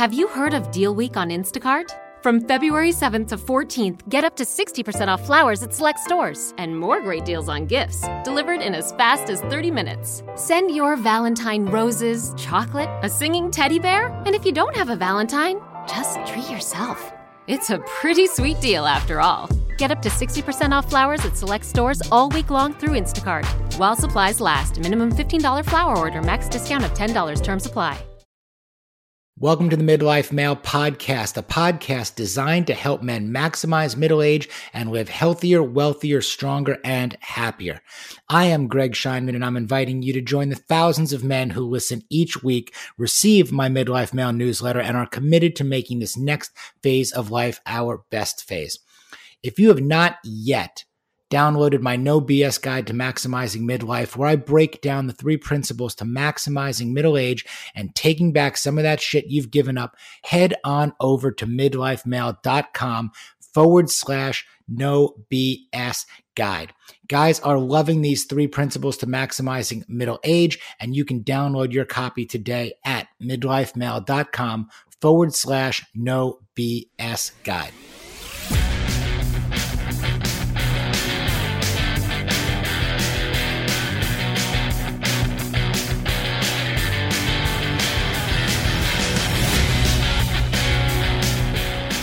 Have you heard of Deal Week on Instacart? From February 7th to 14th, get up to 60% off flowers at select stores and more great deals on gifts delivered in as fast as 30 minutes. Send your Valentine roses, chocolate, a singing teddy bear, and if you don't have a Valentine, just treat yourself. It's a pretty sweet deal after all. Get up to 60% off flowers at select stores all week long through Instacart. While supplies last, minimum $15 flower order, max discount of $10, terms apply. Welcome to the Midlife Male Podcast, a podcast designed to help men maximize middle age and live healthier, wealthier, stronger, and happier. I am Greg Scheinman, and I'm inviting you to join the thousands of men who listen each week, receive my Midlife Male newsletter, and are committed to making this next phase of life our best phase. If you have not yet downloaded my No BS guide to maximizing midlife, where I break down the three principles to maximizing middle age and taking back some of that shit you've given up, head on over to midlifemale.com forward slash no BS guide. Guys are loving these three principles to maximizing middle age, and you can download your copy today at midlifemale.com forward slash no BS guide.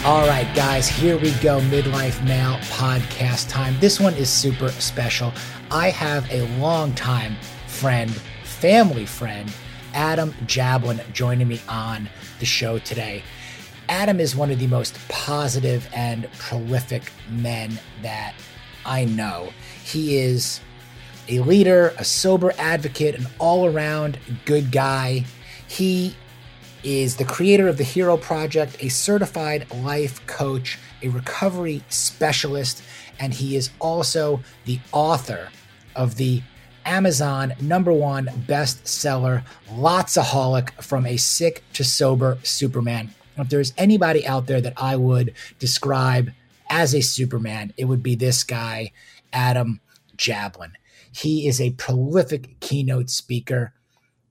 All right, guys, here we go. Midlife Male podcast time. This one is super special. I have a longtime friend, family friend, Adam Jablin, joining me on the show today. Adam is one of the most positive and prolific men that I know. He is a leader, a sober advocate, an all around good guy. He is the creator of the Hero Project, a certified life coach, a recovery specialist, and he is also the author of the Amazon number one bestseller, Lotsaholic from a Sick to Sober Superman. If there's anybody out there that I would describe as a Superman, it would be this guy, Adam Jablin. He is a prolific keynote speaker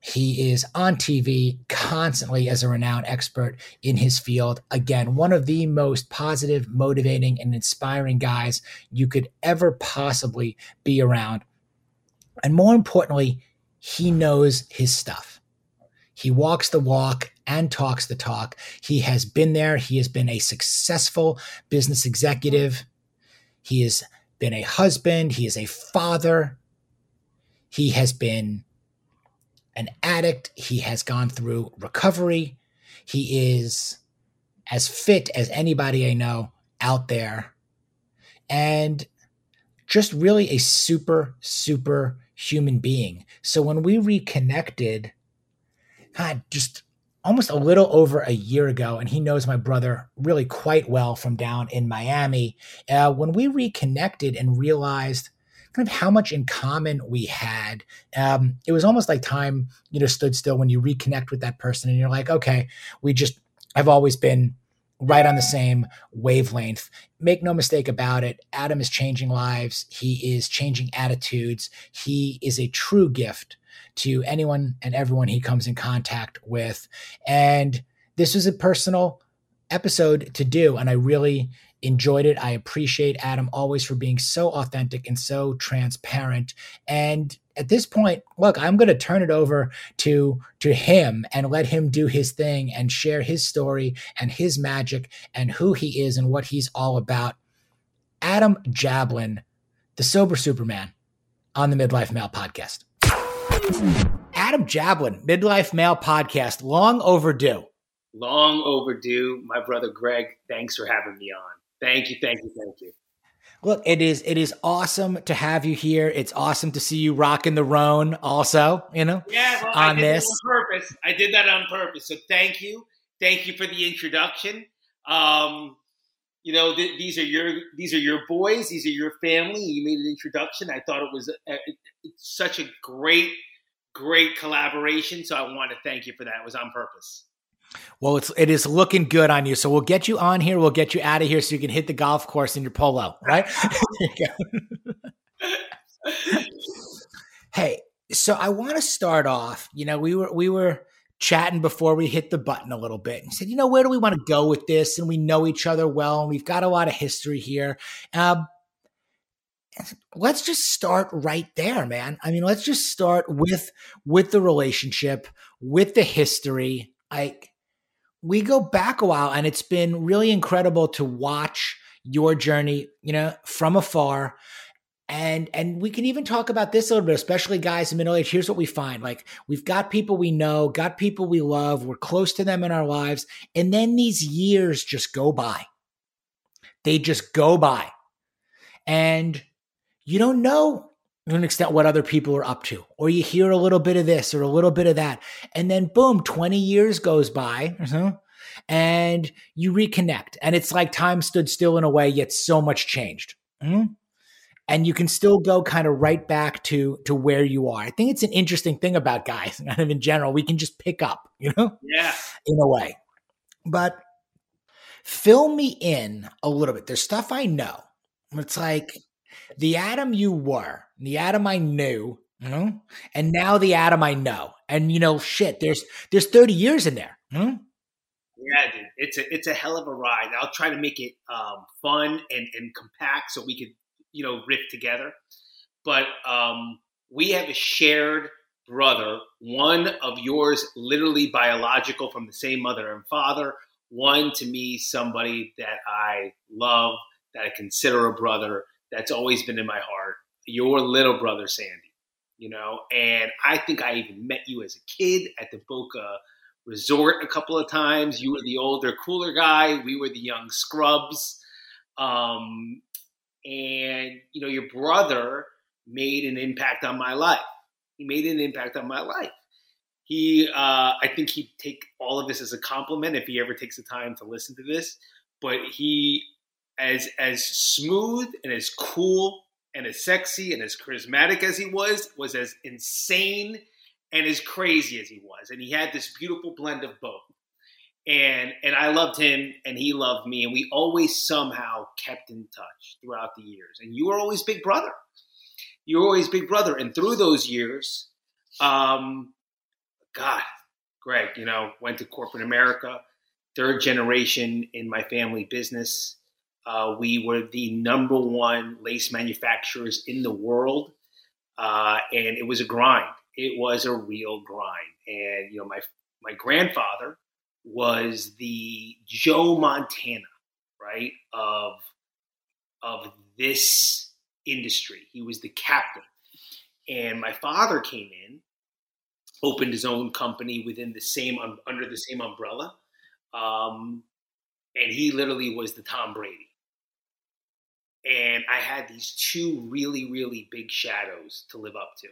he is on TV constantly as a renowned expert in his field. Again, one of the most positive, motivating, and inspiring guys you could ever possibly be around. And more importantly, he knows his stuff. He walks the walk and talks the talk. He has been there. He has been a successful business executive. He has been a husband. He is a father. He has been an addict. He has gone through recovery. He is as fit as anybody I know out there. And just really a super, super human being. So when we reconnected, God, just almost a little over a year ago, and he knows my brother really quite well from down in Miami. Uh, when we reconnected and realized kind of how much in common we had. Um, it was almost like time, you know, stood still when you reconnect with that person and you're like, okay, we just, I've always been right on the same wavelength. Make no mistake about it. Adam is changing lives. He is changing attitudes. He is a true gift to anyone and everyone he comes in contact with. And this was a personal episode to do. And I really enjoyed it. I appreciate Adam always for being so authentic and so transparent. And at this point, look, I'm going to turn it over to to him and let him do his thing and share his story and his magic and who he is and what he's all about. Adam Jablin, the sober Superman on the Midlife Male podcast. Adam Jablin, Midlife Male podcast, long overdue. Long overdue. My brother Greg, thanks for having me on. Thank you, thank you, thank you. Look, it is it is awesome to have you here. It's awesome to see you rocking the Rhone also, you know. Yeah, well, on this on purpose. I did that on purpose. So thank you. Thank you for the introduction. Um, you know, th- these are your these are your boys. These are your family. You made an introduction. I thought it was a, a, such a great, great collaboration. So I want to thank you for that. It was on purpose. Well, it's it is looking good on you. So we'll get you on here. We'll get you out of here so you can hit the golf course in your polo, right? hey, so I want to start off. You know, we were we were chatting before we hit the button a little bit and said, you know, where do we want to go with this? And we know each other well, and we've got a lot of history here. Um, let's just start right there, man. I mean, let's just start with with the relationship, with the history. Like we go back a while, and it's been really incredible to watch your journey, you know, from afar. And and we can even talk about this a little bit especially guys in middle age. Here's what we find like we've got people we know got people we love we're close to them in our lives and then these years just go by. They just go by. And you don't know to an extent what other people are up to or you hear a little bit of this or a little bit of that and then boom 20 years goes by and you reconnect and it's like time stood still in a way yet so much changed mm-hmm and you can still go kind of right back to to where you are. I think it's an interesting thing about guys, kind of in general. We can just pick up, you know, yeah, in a way. But fill me in a little bit. There's stuff I know. It's like the Adam you were, the Adam I knew, you know, and now the Adam I know. And you know, shit, there's there's 30 years in there. Hmm? Yeah, dude, it's a it's a hell of a ride. I'll try to make it um, fun and, and compact so we could you know riff together. But um, we have a shared brother, one of yours, literally biological from the same mother and father. One to me, somebody that I love, that I consider a brother. That's always been in my heart. Your little brother, Sandy. You know, and I think I even met you as a kid at the Boca Resort a couple of times. You were the older, cooler guy. We were the young scrubs. Um, and you know your brother made an impact on my life he made an impact on my life he uh, i think he'd take all of this as a compliment if he ever takes the time to listen to this but he as as smooth and as cool and as sexy and as charismatic as he was was as insane and as crazy as he was. And he had this beautiful blend of both. And and I loved him and he loved me. And we always somehow kept in touch throughout the years. And you were always big brother. You were always big brother. And through those years um god greg you know went to corporate america third generation in my family business uh, we were the number one lace manufacturers in the world uh, and it was a grind it was a real grind and you know my my grandfather was the Joe Montana, right, of of this industry. He was the captain. And my father came in, opened his own company within the same under the same umbrella. Um, and he literally was the Tom Brady. And I had these two really, really big shadows to live up to.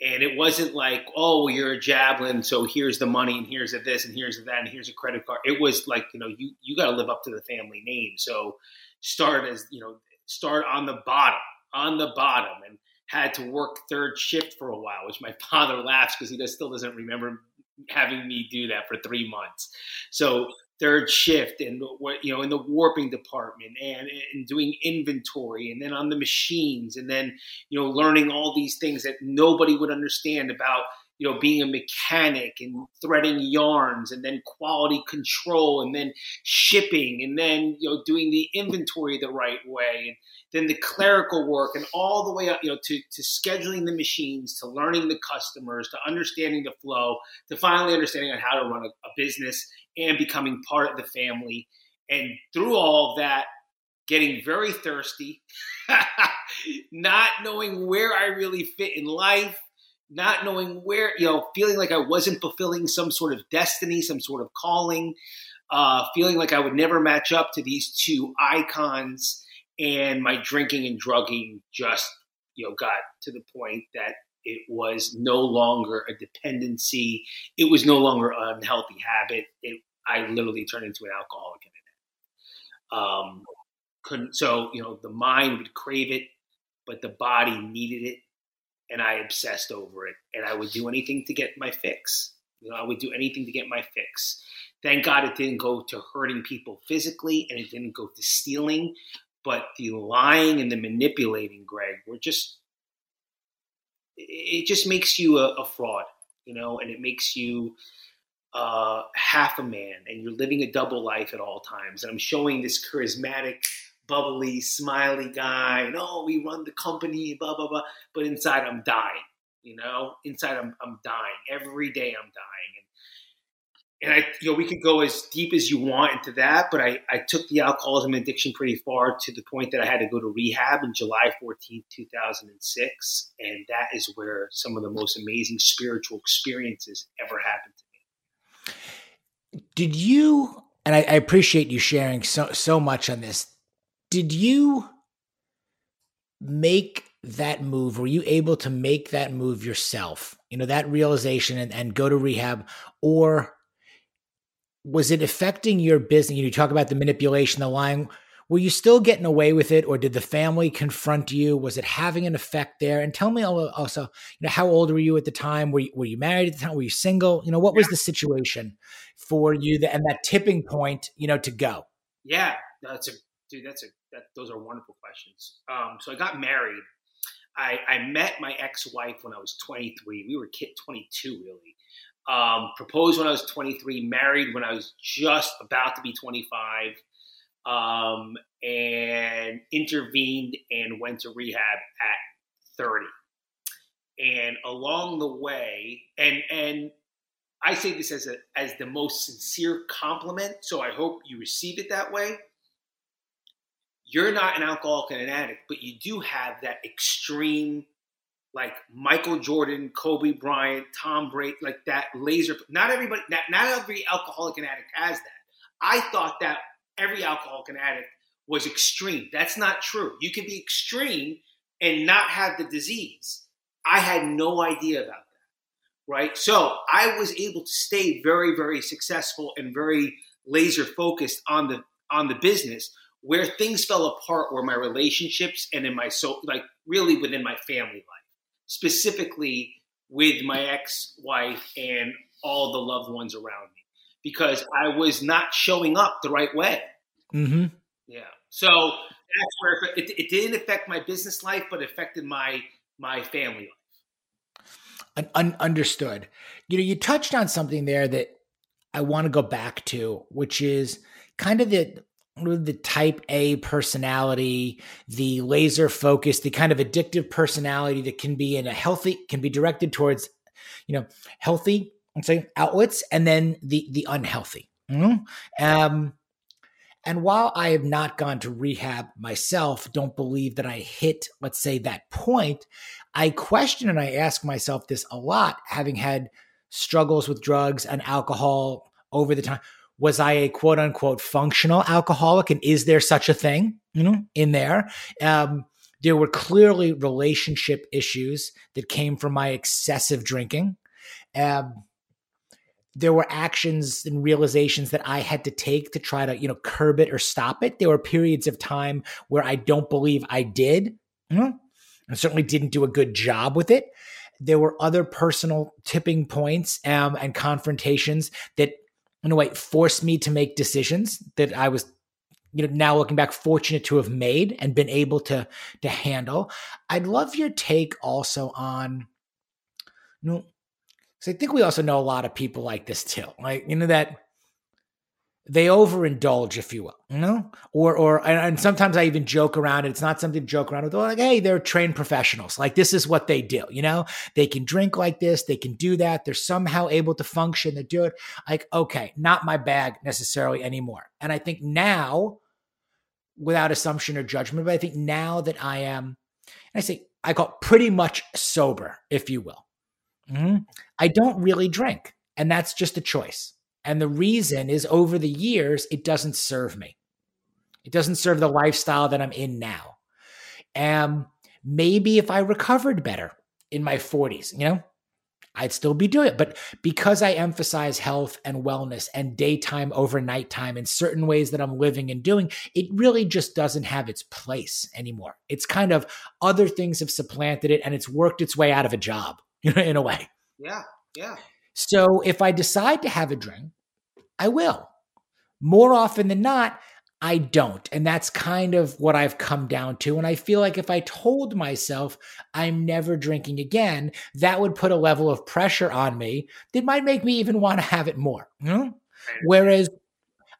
And it wasn't like, oh, you're a Jablin, so here's the money, and here's a this, and here's a that, and here's a credit card. It was like, you know, you you got to live up to the family name. So start as you know, start on the bottom, on the bottom, and had to work third shift for a while, which my father laughs because he does, still doesn't remember having me do that for three months. So third shift and what you know in the warping department and, and doing inventory and then on the machines and then you know learning all these things that nobody would understand about you know being a mechanic and threading yarns and then quality control and then shipping and then you know doing the inventory the right way and then the clerical work and all the way up you know to, to scheduling the machines to learning the customers to understanding the flow to finally understanding on how to run a, a business and becoming part of the family. And through all of that, getting very thirsty, not knowing where I really fit in life, not knowing where, you know, feeling like I wasn't fulfilling some sort of destiny, some sort of calling, uh, feeling like I would never match up to these two icons. And my drinking and drugging just, you know, got to the point that it was no longer a dependency. It was no longer an unhealthy habit. It I literally turned into an alcoholic in it. Um, couldn't so you know the mind would crave it, but the body needed it, and I obsessed over it, and I would do anything to get my fix. You know, I would do anything to get my fix. Thank God it didn't go to hurting people physically, and it didn't go to stealing, but the lying and the manipulating, Greg, were just it just makes you a, a fraud you know, and it makes you uh, half a man, and you're living a double life at all times. And I'm showing this charismatic, bubbly, smiley guy, and oh, we run the company, blah blah blah. But inside, I'm dying. You know, inside, I'm I'm dying every day. I'm dying, and I, you know, we could go as deep as you want into that, but I, I took the alcoholism addiction pretty far to the point that I had to go to rehab in July 14th, 2006. And that is where some of the most amazing spiritual experiences ever happened to me. Did you, and I, I appreciate you sharing so, so much on this, did you make that move? Were you able to make that move yourself? You know, that realization and, and go to rehab, or was it affecting your business? You talk about the manipulation, the lying. Were you still getting away with it, or did the family confront you? Was it having an effect there? And tell me also, you know, how old were you at the time? Were you, were you married at the time? Were you single? You know, what was the situation for you that, and that tipping point, you know, to go? Yeah, that's a dude. That's a that. Those are wonderful questions. Um, so I got married. I, I met my ex-wife when I was 23. We were kid 22, really. Um, proposed when I was 23, married when I was just about to be 25, um, and intervened and went to rehab at 30. And along the way, and and I say this as a as the most sincere compliment, so I hope you receive it that way. You're not an alcoholic and an addict, but you do have that extreme like Michael Jordan, Kobe Bryant, Tom Brady, like that laser. Not everybody, not, not every alcoholic and addict has that. I thought that every alcoholic and addict was extreme. That's not true. You can be extreme and not have the disease. I had no idea about that. Right. So I was able to stay very, very successful and very laser focused on the on the business where things fell apart were my relationships and in my so like really within my family life specifically with my ex-wife and all the loved ones around me because I was not showing up the right way. Mm-hmm. Yeah. So that's where it, it, didn't affect my business life, but affected my my family life. Un- understood. You know, you touched on something there that I want to go back to, which is kind of the the type A personality, the laser focus, the kind of addictive personality that can be in a healthy, can be directed towards, you know, healthy, I'm saying outlets, and then the the unhealthy. Mm-hmm. Um, and while I have not gone to rehab myself, don't believe that I hit, let's say, that point, I question and I ask myself this a lot, having had struggles with drugs and alcohol over the time was I a quote unquote functional alcoholic? And is there such a thing, you know, in there? Um, there were clearly relationship issues that came from my excessive drinking. Um, there were actions and realizations that I had to take to try to, you know, curb it or stop it. There were periods of time where I don't believe I did. You know, I certainly didn't do a good job with it. There were other personal tipping points um, and confrontations that in a way forced me to make decisions that I was you know now looking back fortunate to have made and been able to to handle. I'd love your take also on you know because i think we also know a lot of people like this too like you know that they overindulge, if you will, you know, or or and sometimes I even joke around. It's not something to joke around with. Like, hey, they're trained professionals. Like this is what they do. You know, they can drink like this. They can do that. They're somehow able to function. They do it. Like, okay, not my bag necessarily anymore. And I think now, without assumption or judgment, but I think now that I am, I say I call pretty much sober, if you will. Mm-hmm. I don't really drink, and that's just a choice. And the reason is over the years, it doesn't serve me. It doesn't serve the lifestyle that I'm in now. And maybe if I recovered better in my 40s, you know, I'd still be doing it. But because I emphasize health and wellness and daytime over nighttime in certain ways that I'm living and doing, it really just doesn't have its place anymore. It's kind of other things have supplanted it and it's worked its way out of a job, you know, in a way. Yeah. Yeah. So if I decide to have a drink, I will. More often than not, I don't. And that's kind of what I've come down to. And I feel like if I told myself I'm never drinking again, that would put a level of pressure on me that might make me even want to have it more. You know? Whereas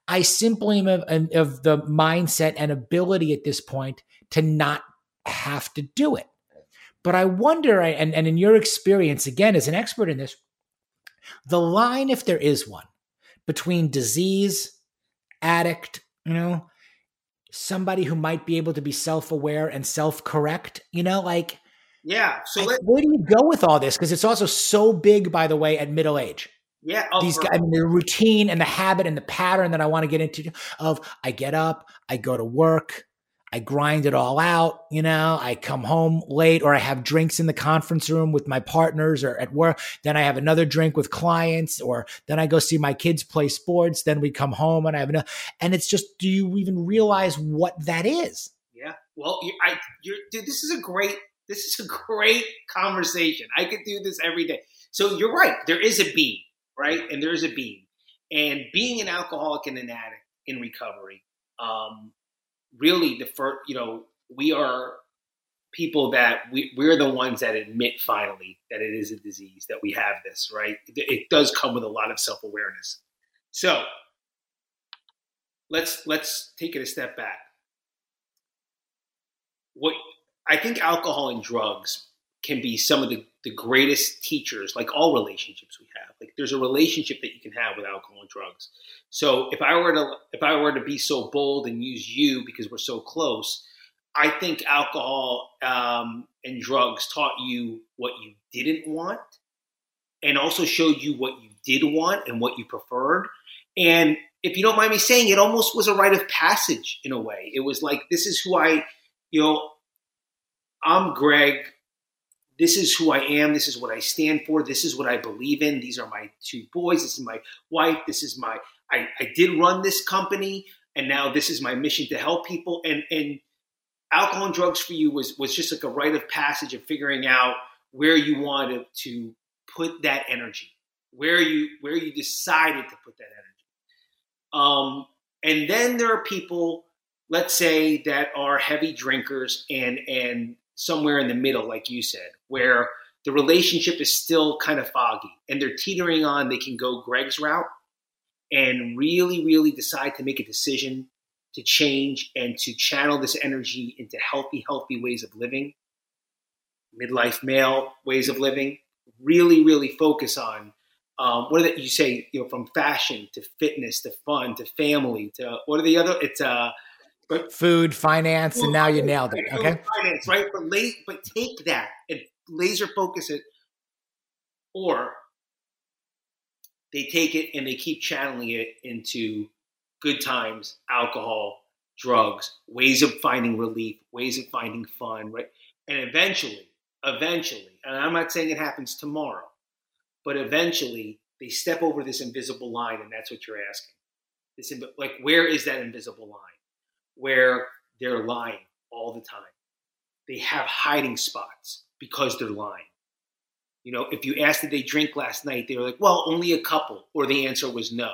I simply am of, of the mindset and ability at this point to not have to do it. But I wonder, and, and in your experience, again, as an expert in this, the line, if there is one, between disease, addict, you know, somebody who might be able to be self aware and self correct, you know, like, yeah. So let, where do you go with all this? Because it's also so big, by the way, at middle age. Yeah, oh, these guys, I mean, the routine and the habit and the pattern that I want to get into of I get up, I go to work, I grind it all out, you know, I come home late or I have drinks in the conference room with my partners or at work. Then I have another drink with clients or then I go see my kids play sports. Then we come home and I have another. And it's just, do you even realize what that is? Yeah. Well, you, I, you're, dude, this is a great, this is a great conversation. I could do this every day. So you're right. There is a beam, right? And there is a beam. And being an alcoholic and an addict in recovery, um, really the first, you know, we are people that we, we're the ones that admit finally that it is a disease, that we have this, right? It, does come with a lot of self awareness. So let's let's take it a step back. What I think alcohol and drugs can be some of the, the greatest teachers, like all relationships we have. Like there's a relationship that you can have with alcohol and drugs. So if I were to if I were to be so bold and use you because we're so close, I think alcohol um, and drugs taught you what you didn't want, and also showed you what you did want and what you preferred. And if you don't mind me saying, it almost was a rite of passage in a way. It was like this is who I, you know, I'm Greg this is who I am. This is what I stand for. This is what I believe in. These are my two boys. This is my wife. This is my, I, I did run this company and now this is my mission to help people. And, and alcohol and drugs for you was, was just like a rite of passage of figuring out where you wanted to put that energy, where you, where you decided to put that energy. Um, and then there are people, let's say that are heavy drinkers and, and somewhere in the middle, like you said, where the relationship is still kind of foggy and they're teetering on they can go Greg's route and really, really decide to make a decision to change and to channel this energy into healthy, healthy ways of living, midlife male ways of living. Really, really focus on um, what are you say, you know, from fashion to fitness to fun to family to what are the other? It's uh, but food, finance, food, and now you nailed it. Okay, finance, right? But late, but take that and laser focus it, or they take it and they keep channeling it into good times, alcohol, drugs, ways of finding relief, ways of finding fun, right? And eventually, eventually, and I'm not saying it happens tomorrow, but eventually they step over this invisible line, and that's what you're asking. This, like, where is that invisible line? where they're lying all the time. They have hiding spots because they're lying. You know, if you asked did they drink last night, they were like, well, only a couple, or the answer was no.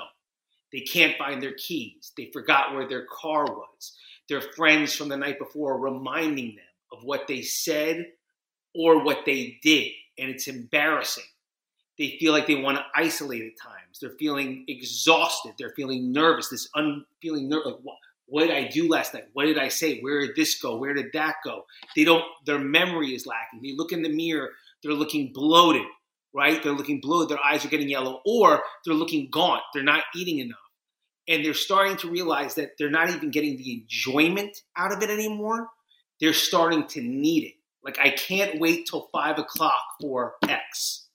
They can't find their keys. They forgot where their car was. Their friends from the night before are reminding them of what they said or what they did, and it's embarrassing. They feel like they want to isolate at times. They're feeling exhausted. They're feeling nervous. This un- feeling nervous. Like, what did I do last night? What did I say? Where did this go? Where did that go? They don't, their memory is lacking. They look in the mirror, they're looking bloated, right? They're looking bloated, their eyes are getting yellow, or they're looking gaunt, they're not eating enough. And they're starting to realize that they're not even getting the enjoyment out of it anymore. They're starting to need it. Like, I can't wait till five o'clock for X.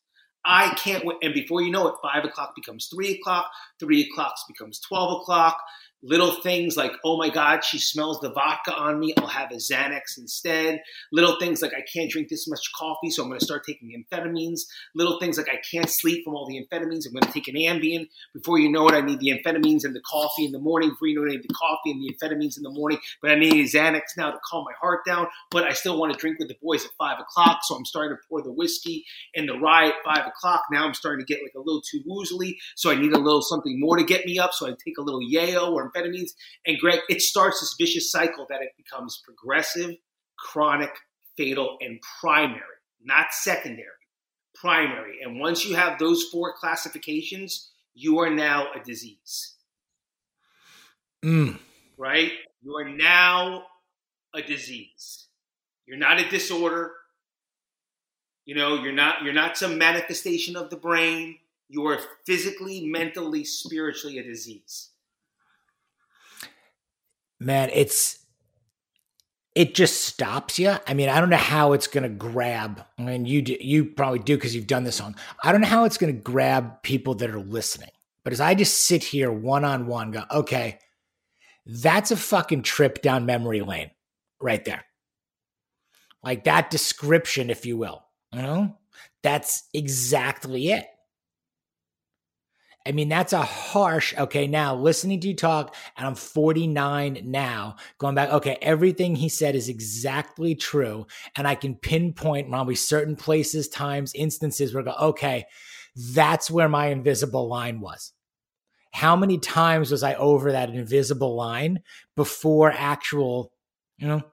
I can't wait. And before you know it, five o'clock becomes three o'clock, three o'clock becomes 12 o'clock, Little things like, oh my God, she smells the vodka on me. I'll have a Xanax instead. Little things like, I can't drink this much coffee, so I'm going to start taking amphetamines. Little things like, I can't sleep from all the amphetamines. I'm going to take an Ambien. Before you know it, I need the amphetamines and the coffee in the morning. Before you know it, I need the coffee and the amphetamines in the morning. But I need a Xanax now to calm my heart down. But I still want to drink with the boys at five o'clock, so I'm starting to pour the whiskey and the rye at five o'clock. Now I'm starting to get like a little too woozly, so I need a little something more to get me up. So I take a little yayo or amphetamines. And Greg, it starts this vicious cycle that it becomes progressive, chronic, fatal, and primary, not secondary, primary. And once you have those four classifications, you are now a disease. Mm. Right? You are now a disease. You're not a disorder. You know, you're not you're not some manifestation of the brain. You are physically, mentally, spiritually a disease. Man, it's it just stops you. I mean, I don't know how it's going to grab. I mean, you do, you probably do because you've done this on. I don't know how it's going to grab people that are listening. But as I just sit here one on one, go, okay, that's a fucking trip down memory lane right there. Like that description, if you will. You know, that's exactly it. I mean, that's a harsh, okay, now listening to you talk, and I'm 49 now, going back, okay, everything he said is exactly true. And I can pinpoint probably certain places, times, instances where I go, okay, that's where my invisible line was. How many times was I over that invisible line before actual, you know,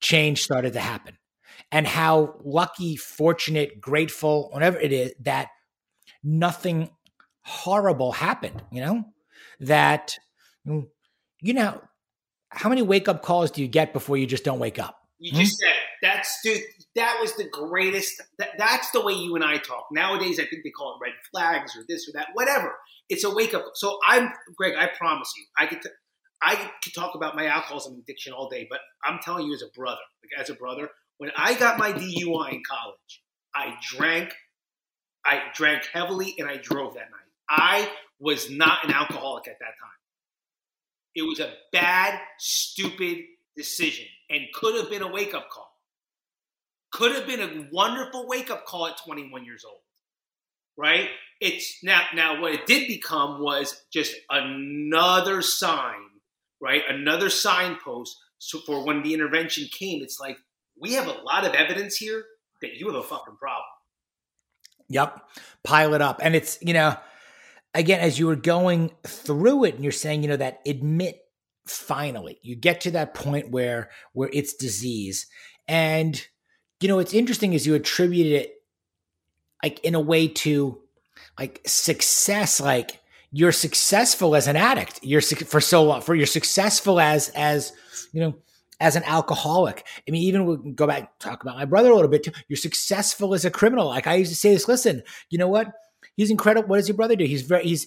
change started to happen? And how lucky, fortunate, grateful, whatever it is, that nothing horrible happened, you know? That, you know, how many wake up calls do you get before you just don't wake up? You just hmm? said that's dude. That was the greatest. That, that's the way you and I talk nowadays. I think they call it red flags or this or that, whatever. It's a wake up. So I'm Greg. I promise you, I could. T- I could talk about my alcoholism addiction all day, but I'm telling you, as a brother, like as a brother, when I got my DUI in college, I drank, I drank heavily, and I drove that night. I was not an alcoholic at that time. It was a bad, stupid decision and could have been a wake up call. Could have been a wonderful wake up call at 21 years old. Right? It's now now what it did become was just another sign, right? Another signpost so for when the intervention came. It's like we have a lot of evidence here that you have a fucking problem. Yep. Pile it up. And it's, you know, again, as you were going through it and you're saying, you know, that admit finally, you get to that point where where it's disease. And, you know, it's interesting as you attributed it like in a way to like success, like you're successful as an addict. You're for so long, for you're successful as as you know as an alcoholic. I mean, even we go back talk about my brother a little bit too. You're successful as a criminal. Like I used to say this. Listen, you know what? He's incredible. What does your brother do? He's very he's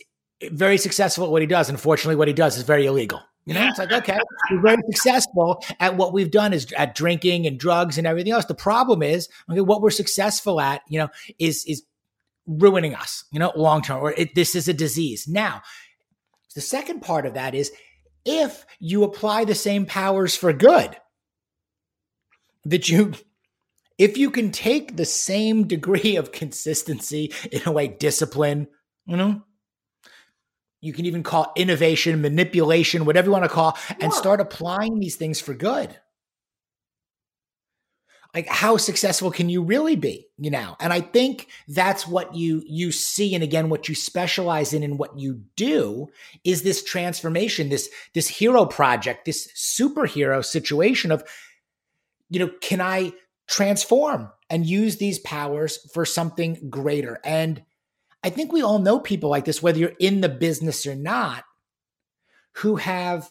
very successful at what he does. Unfortunately, what he does is very illegal. You know, it's like okay, we're very successful at what we've done is at drinking and drugs and everything else. The problem is, okay, what we're successful at, you know, is is ruining us, you know, long term. Or it, this is a disease. Now, the second part of that is if you apply the same powers for good that you if you can take the same degree of consistency, in a way, discipline, you know, you can even call innovation, manipulation, whatever you want to call, and start applying these things for good. Like how successful can you really be, you know? And I think that's what you you see and again what you specialize in and what you do is this transformation, this this hero project, this superhero situation of you know, can I transform and use these powers for something greater. And I think we all know people like this, whether you're in the business or not, who have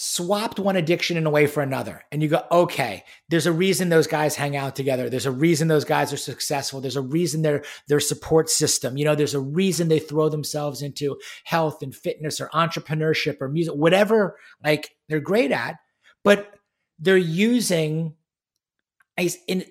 swapped one addiction in a way for another. And you go, okay, there's a reason those guys hang out together. There's a reason those guys are successful. There's a reason their their support system, you know, there's a reason they throw themselves into health and fitness or entrepreneurship or music, whatever like they're great at. But they're using in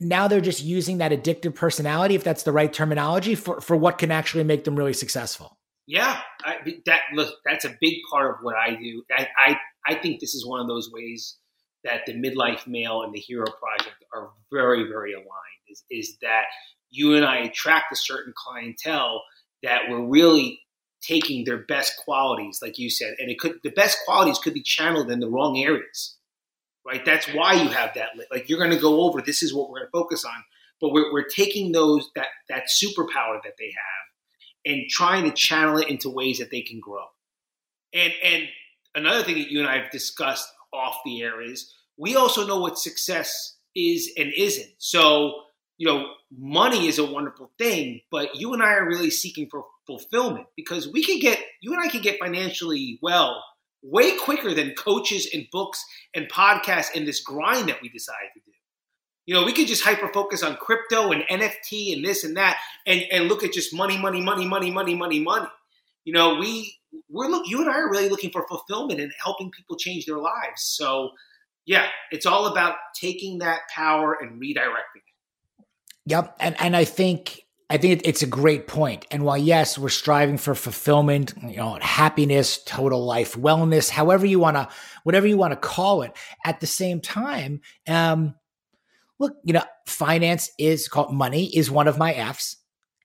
now they're just using that addictive personality, if that's the right terminology, for for what can actually make them really successful. Yeah, I, that look, that's a big part of what I do. I, I I think this is one of those ways that the midlife male and the hero project are very very aligned. Is is that you and I attract a certain clientele that we're really taking their best qualities, like you said, and it could the best qualities could be channeled in the wrong areas right? That's why you have that. Like you're going to go over. This is what we're going to focus on. But we're, we're taking those that that superpower that they have and trying to channel it into ways that they can grow. And and another thing that you and I have discussed off the air is we also know what success is and isn't. So, you know, money is a wonderful thing, but you and I are really seeking for fulfillment because we can get you and I can get financially well way quicker than coaches and books and podcasts and this grind that we decided to do. You know, we could just hyper focus on crypto and NFT and this and that and, and look at just money, money, money, money, money, money, money. You know, we we're look you and I are really looking for fulfillment and helping people change their lives. So yeah, it's all about taking that power and redirecting it. Yep. And and I think I think it's a great point. And while yes, we're striving for fulfillment, you know, happiness, total life wellness, however you want to, whatever you want to call it, at the same time, um, look, you know, finance is called money is one of my F's.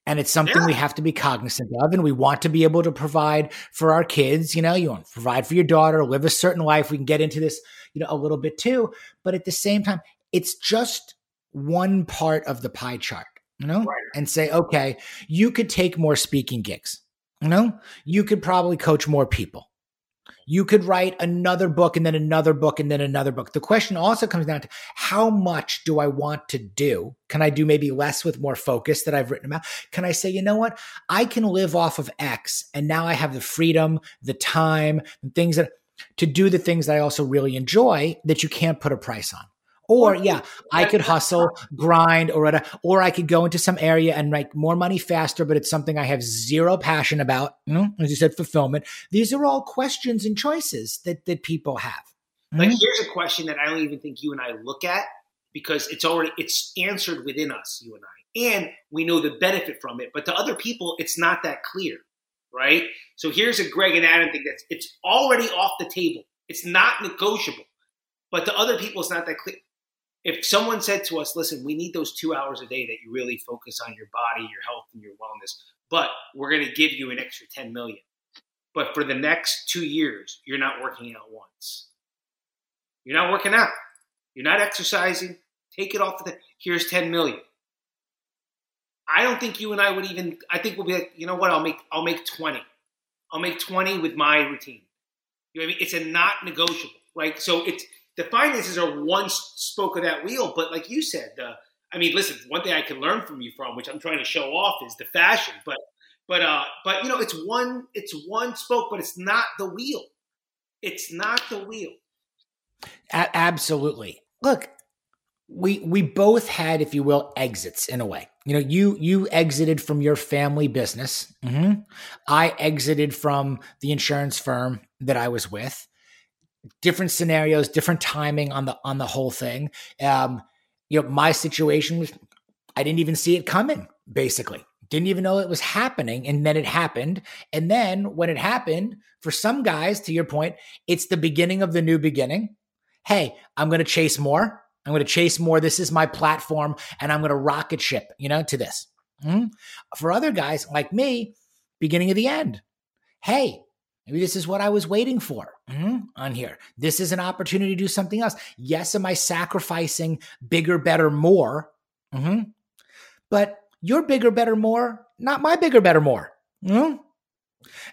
And it's something yeah. we have to be cognizant of. And we want to be able to provide for our kids. You know, you want to provide for your daughter, live a certain life. We can get into this, you know, a little bit too. But at the same time, it's just one part of the pie chart, you know, right. and say, okay, you could take more speaking gigs. You know, you could probably coach more people you could write another book and then another book and then another book. The question also comes down to how much do I want to do? Can I do maybe less with more focus that I've written about? Can I say, you know what? I can live off of X and now I have the freedom, the time, and things that to do the things that I also really enjoy that you can't put a price on. Or yeah, I could hustle, grind, or or I could go into some area and make more money faster, but it's something I have zero passion about. Know, as you said, fulfillment. These are all questions and choices that that people have. Like mm-hmm. here's a question that I don't even think you and I look at because it's already it's answered within us, you and I, and we know the benefit from it. But to other people, it's not that clear, right? So here's a Greg and Adam thing that's it's already off the table. It's not negotiable. But to other people, it's not that clear if someone said to us, listen, we need those two hours a day that you really focus on your body, your health, and your wellness, but we're going to give you an extra 10 million. But for the next two years, you're not working out once. You're not working out. You're not exercising. Take it off the, here's 10 million. I don't think you and I would even, I think we'll be like, you know what, I'll make, I'll make 20. I'll make 20 with my routine. You know what I mean? It's a not negotiable, right? So it's, the finances are one spoke of that wheel. But like you said, the I mean, listen, one thing I can learn from you from, which I'm trying to show off, is the fashion. But but uh, but you know, it's one it's one spoke, but it's not the wheel. It's not the wheel. A- absolutely. Look, we we both had, if you will, exits in a way. You know, you you exited from your family business. Mm-hmm. I exited from the insurance firm that I was with different scenarios, different timing on the on the whole thing. Um, you know, my situation was I didn't even see it coming, basically. Didn't even know it was happening. And then it happened. And then when it happened, for some guys, to your point, it's the beginning of the new beginning. Hey, I'm to chase more. I'm to chase more. This is my platform and I'm to rocket ship, you know, to this. Mm-hmm. For other guys like me, beginning of the end. Hey, Maybe this is what I was waiting for mm-hmm, on here. This is an opportunity to do something else. Yes, am I sacrificing bigger, better, more? Mm-hmm. But your bigger, better, more, not my bigger, better, more. Mm-hmm.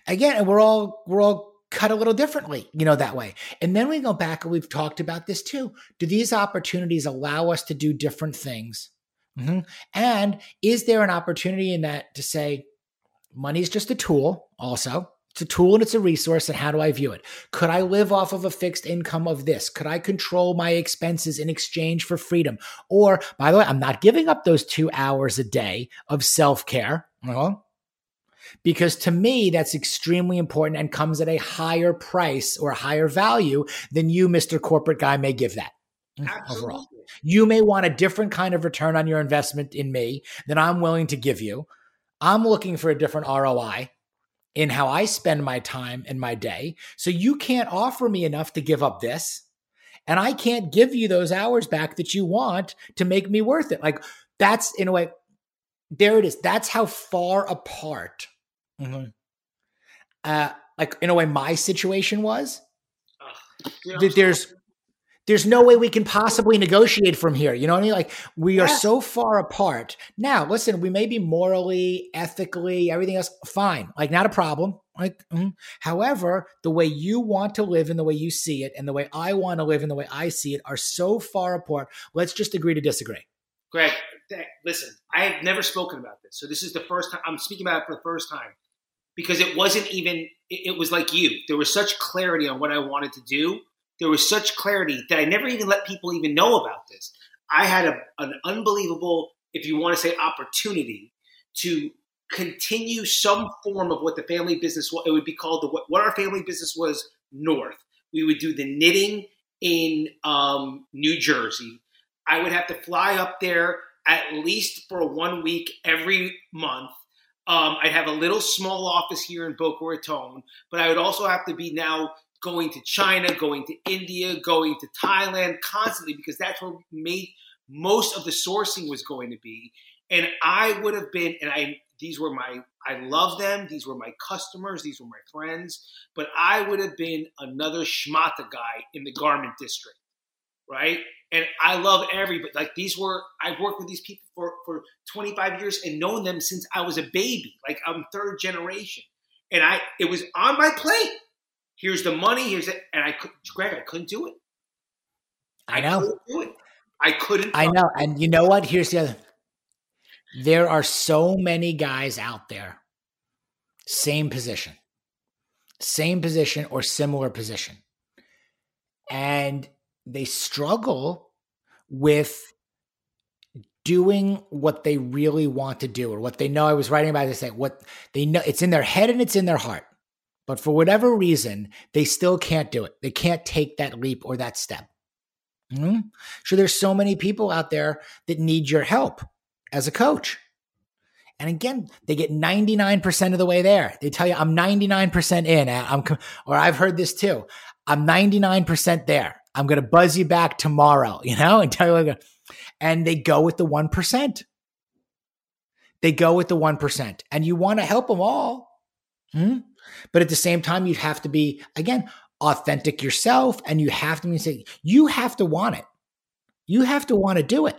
Again, and we're all we're all cut a little differently, you know, that way. And then we go back and we've talked about this too. Do these opportunities allow us to do different things? Mm-hmm. And is there an opportunity in that to say, money's just a tool, also? It's a tool and it's a resource. And how do I view it? Could I live off of a fixed income of this? Could I control my expenses in exchange for freedom? Or, by the way, I'm not giving up those two hours a day of self care. because to me, that's extremely important and comes at a higher price or a higher value than you, Mr. Corporate Guy, may give that. Mm, Absolutely. Overall, you may want a different kind of return on your investment in me than I'm willing to give you. I'm looking for a different ROI in how I spend my time and my day. So you can't offer me enough to give up this. And I can't give you those hours back that you want to make me worth it. Like that's in a way, there it is. That's how far apart, mm-hmm. uh, like in a way, my situation was. Uh, yeah, there's there's no way we can possibly negotiate from here. You know what I mean? Like we are so far apart. Now, listen, we may be morally, ethically, everything else fine. Like not a problem. Like, mm. however, the way you want to live and the way you see it, and the way I want to live and the way I see it, are so far apart. Let's just agree to disagree. Greg, listen, I have never spoken about this, so this is the first time I'm speaking about it for the first time because it wasn't even. It was like you. There was such clarity on what I wanted to do. There was such clarity that I never even let people even know about this. I had a, an unbelievable, if you want to say, opportunity to continue some form of what the family business it would be called the what, what our family business was north. We would do the knitting in um, new jersey. I would have to fly up there at least for one week every month. Um, i'd have a little small office here in boca raton but i would also have to be now going to china going to india going to thailand constantly because that's where made most of the sourcing was going to be and i would have been and i these were my I love them. These were my customers. These were my friends. But I would have been another schmata guy in the garment district, right? And I love everybody. Like these were I've worked with these people for for 25 years and known them since I was a baby. Like I'm third generation, and I it was on my plate. Here's the money. Here's it, and I could Greg. I couldn't do it. I know. I do it. I couldn't. I know. And you know what? Here's the other there are so many guys out there, same position, same position or similar position. And they struggle with doing what they really want to do or what they know. I was writing about this, like what they know, it's in their head and it's in their heart. But for whatever reason, they still can't do it. They can't take that leap or that step. Mm-hmm. So there's so many people out there that need your help as a coach. And again, they get 99% of the way there. They tell you, I'm 99% in. I'm, or I've heard this too. I'm 99% there. I'm going to buzz you back tomorrow, you know, and tell you, and they go with the 1%. They go with the 1%. And you want to help them all. Hmm? But at the same time, you have to be, again, authentic yourself and you have to be saying, you have to want it. You have to want to do it.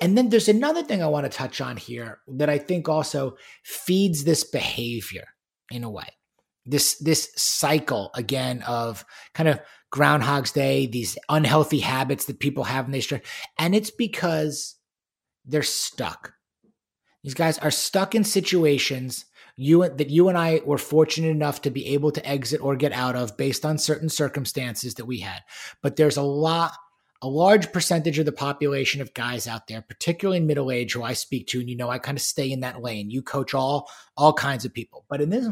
And then there's another thing I want to touch on here that I think also feeds this behavior in a way. This this cycle again of kind of Groundhog's Day, these unhealthy habits that people have in they start, and it's because they're stuck. These guys are stuck in situations you that you and I were fortunate enough to be able to exit or get out of based on certain circumstances that we had. But there's a lot a large percentage of the population of guys out there, particularly in middle age, who I speak to, and you know, I kind of stay in that lane. You coach all all kinds of people, but in this,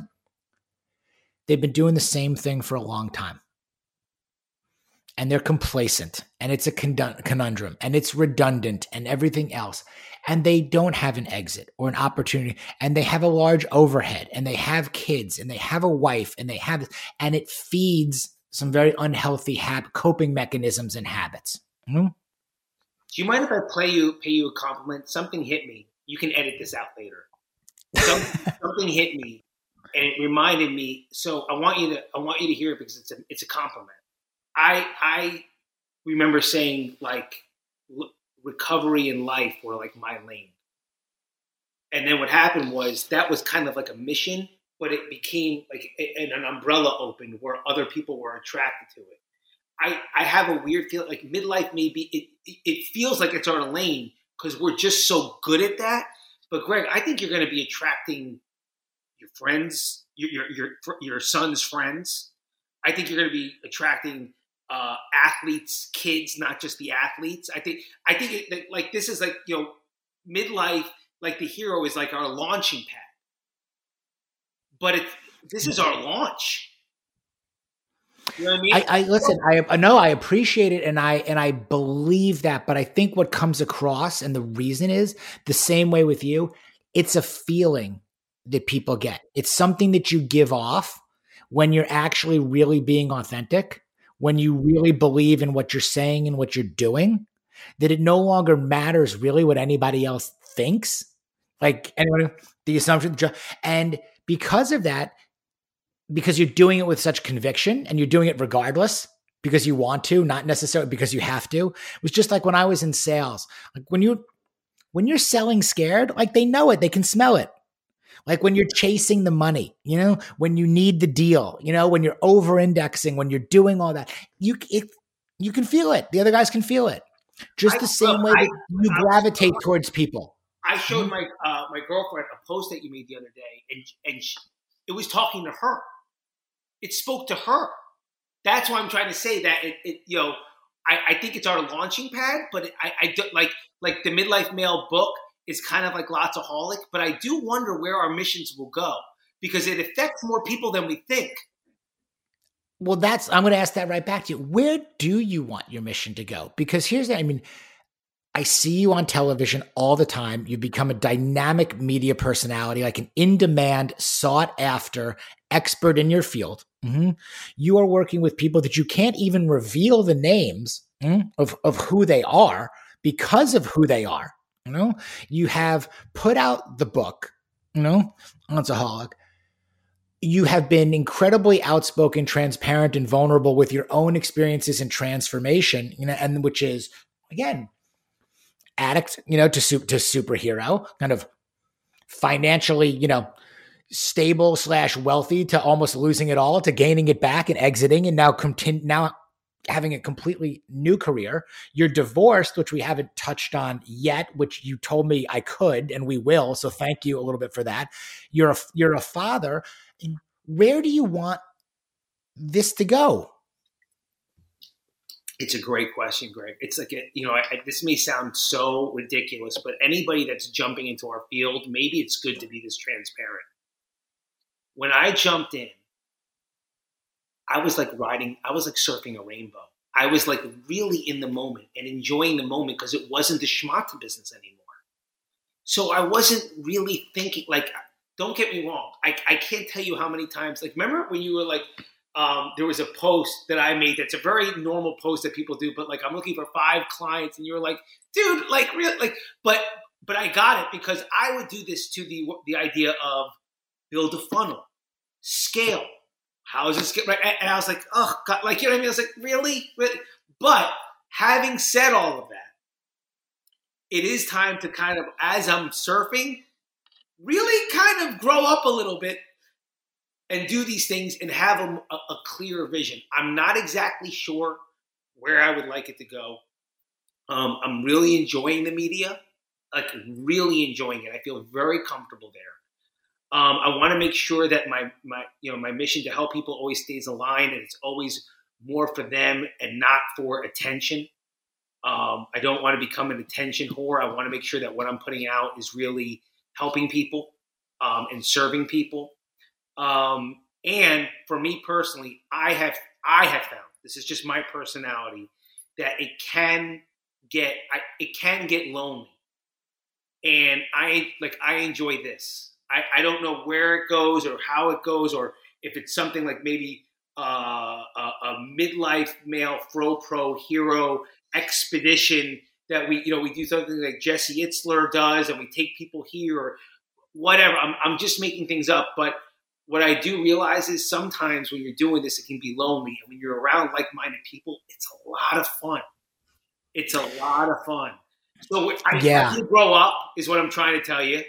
they've been doing the same thing for a long time, and they're complacent, and it's a conundrum, and it's redundant, and everything else, and they don't have an exit or an opportunity, and they have a large overhead, and they have kids, and they have a wife, and they have, and it feeds some very unhealthy hab- coping mechanisms and habits. Mm-hmm. Do you mind if I play you pay you a compliment? Something hit me. You can edit this out later. Something, something hit me, and it reminded me. So I want you to I want you to hear it because it's a it's a compliment. I I remember saying like recovery in life were like my lane, and then what happened was that was kind of like a mission but it became like an umbrella opened where other people were attracted to it. I, I have a weird feeling like midlife maybe it it feels like it's our lane because we're just so good at that. But Greg, I think you're going to be attracting your friends, your your your, your son's friends. I think you're going to be attracting uh, athletes, kids, not just the athletes. I think I think it, like this is like you know midlife. Like the hero is like our launching pad but it, this is our launch. You know what I mean? I, I listen. I know I appreciate it, and I and I believe that. But I think what comes across, and the reason is the same way with you. It's a feeling that people get. It's something that you give off when you're actually really being authentic. When you really believe in what you're saying and what you're doing, that it no longer matters really what anybody else thinks. Like anyone, the assumption, and because of that, because you're doing it with such conviction and you're doing it regardless, because you want to, not necessarily because you have to. It was just like when I was in sales. Like when you when you're selling scared, like they know it, they can smell it. Like when you're chasing the money, you know, when you need the deal, you know, when you're over indexing, when you're doing all that, you it, you can feel it. The other guys can feel it. Just I, the same way that you I, gravitate I, towards people. I showed my uh, my girlfriend a post that you made the other day, and and she, it was talking to her. It spoke to her. That's why I'm trying to say that it, it you know I, I, think it's our launching pad, but I, I do, like like the midlife male book is kind of like Lotsaholic, but I do wonder where our missions will go because it affects more people than we think. Well, that's I'm going to ask that right back to you. Where do you want your mission to go? Because here's the I mean, I see you on television all the time. You become a dynamic media personality, like an in demand, sought after expert in your field. Mm-hmm. You are working with people that you can't even reveal the names mm, of, of who they are because of who they are. You know, you have put out the book, you know, Lotsaholic. You have been incredibly outspoken, transparent, and vulnerable with your own experiences and transformation, you know, and which is again, addict, you know, to to superhero, kind of financially, you know, stable slash wealthy to almost losing it all to gaining it back and exiting and now continue now having a completely new career. You're divorced, which we haven't touched on yet, which you told me I could and we will. So thank you a little bit for that. You're a you're a father. And where do you want this to go? It's a great question, Greg. It's like a, you know, I, this may sound so ridiculous, but anybody that's jumping into our field, maybe it's good to be this transparent. When I jumped in, I was like riding, I was like surfing a rainbow. I was like really in the moment and enjoying the moment because it wasn't the schmata business anymore. So I wasn't really thinking, like, don't get me wrong. I, I can't tell you how many times, like, remember when you were like, um, there was a post that I made that's a very normal post that people do, but like, I'm looking for five clients, and you're like, dude, like, really, like, but, but I got it because I would do this to the the idea of build a funnel, scale, how is this get right? And I was like, oh, God, like, you know what I mean? I was like, really? really? But having said all of that, it is time to kind of, as I'm surfing, really kind of grow up a little bit and do these things and have a, a, clearer vision. I'm not exactly sure where I would like it to go. Um, I'm really enjoying the media, like really enjoying it. I feel very comfortable there. Um, I want to make sure that my my you know my mission to help people always stays aligned and it's always more for them and not for attention. Um, I don't want to become an attention whore. I want to make sure that what I'm putting out is really helping people um, and serving people. Um, and for me personally, I have I have found this is just my personality that it can get I, it can get lonely, and I like I enjoy this. I, I don't know where it goes or how it goes, or if it's something like maybe uh, a, a midlife male fro pro hero expedition that we, you know, we do something like Jesse Itzler does, and we take people here or whatever. I'm, I'm just making things up, but what I do realize is sometimes when you're doing this, it can be lonely, and when you're around like-minded people, it's a lot of fun. It's a lot of fun. So I, yeah. I grow up, is what I'm trying to tell you.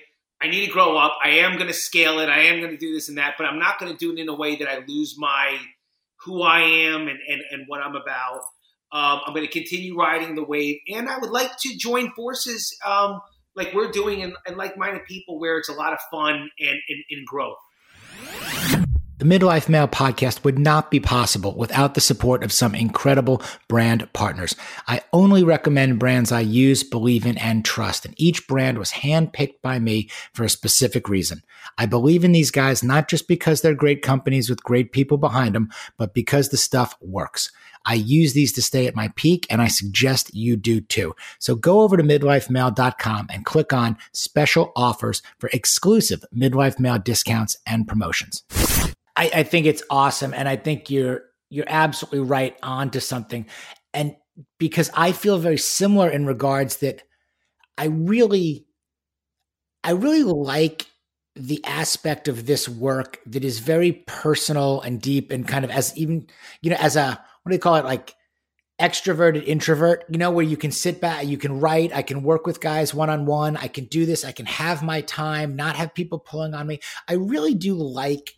I need to grow up. I am going to scale it. I am going to do this and that, but I'm not going to do it in a way that I lose my who I am and, and, and what I'm about. Um, I'm going to continue riding the wave, and I would like to join forces um, like we're doing in, in like-minded people, where it's a lot of fun and, and, and growth. The Midlife Male podcast would not be possible without the support of some incredible brand partners. I only recommend brands I use, believe in, and trust, and each brand was handpicked by me for a specific reason. I believe in these guys not just because they're great companies with great people behind them, but because the stuff works. I use these to stay at my peak, and I suggest you do too. So go over to midlifemale.com and click on special offers for exclusive midlife male discounts and promotions. I, I think it's awesome, and I think you're you're absolutely right on to something. And because I feel very similar in regards that I really I really like the aspect of this work that is very personal and deep and kind of as even you know as a what do you call it? Like extroverted introvert, you know, where you can sit back, you can write, I can work with guys one on one, I can do this, I can have my time, not have people pulling on me. I really do like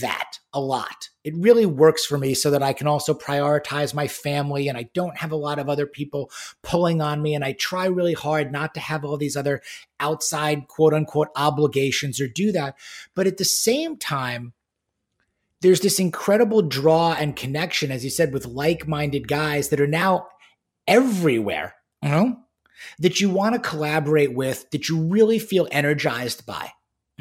that a lot. It really works for me so that I can also prioritize my family and I don't have a lot of other people pulling on me. And I try really hard not to have all these other outside quote unquote obligations or do that. But at the same time, there's this incredible draw and connection, as you said, with like minded guys that are now everywhere, you know, that you want to collaborate with, that you really feel energized by,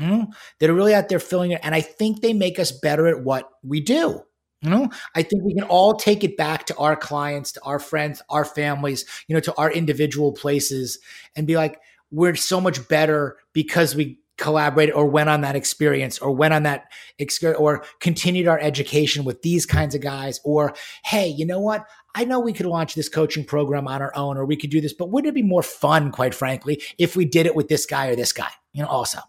you know, that are really out there filling it. And I think they make us better at what we do. You know, I think we can all take it back to our clients, to our friends, our families, you know, to our individual places and be like, we're so much better because we collaborated or went on that experience or went on that experience or continued our education with these kinds of guys or hey you know what i know we could launch this coaching program on our own or we could do this but wouldn't it be more fun quite frankly if we did it with this guy or this guy you know also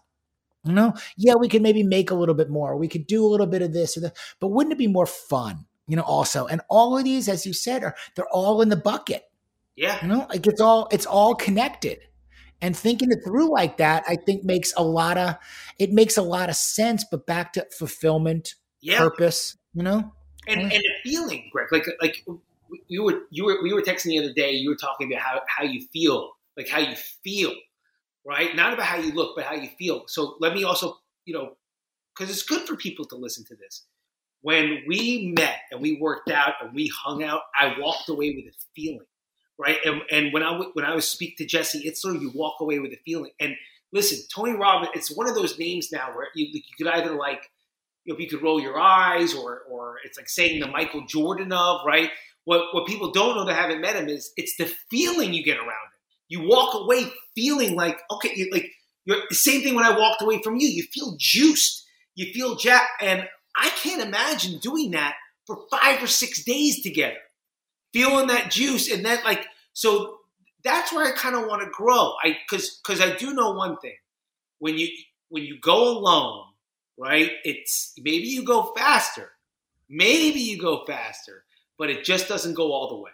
you know? Yeah we could maybe make a little bit more. We could do a little bit of this or that but wouldn't it be more fun you know also? And all of these as you said are they're all in the bucket. Yeah. You know? Like it's all it's all connected. And thinking it through like that i think makes a lot of it makes a lot of sense but back to fulfillment yeah. purpose you know? And and a feeling greg like like you were you were we were texting the other day you were talking about how how you feel like how you feel right not about how you look but how you feel so let me also you know because it's good for people to listen to this when we met and we worked out and we hung out i walked away with a feeling right? And, and when I when I was speak to Jesse Itzler, you walk away with a feeling. And listen, Tony Robbins, it's one of those names now where you, you could either like, you know, you could roll your eyes, or or it's like saying the Michael Jordan of right. What what people don't know that haven't met him is it's the feeling you get around. You walk away feeling like okay, you, like you're the same thing when I walked away from you. You feel juiced, you feel jacked, and I can't imagine doing that for five or six days together feeling that juice, and then like so that's where I kind of want to grow. I because because I do know one thing when you when you go alone, right? It's maybe you go faster, maybe you go faster, but it just doesn't go all the way.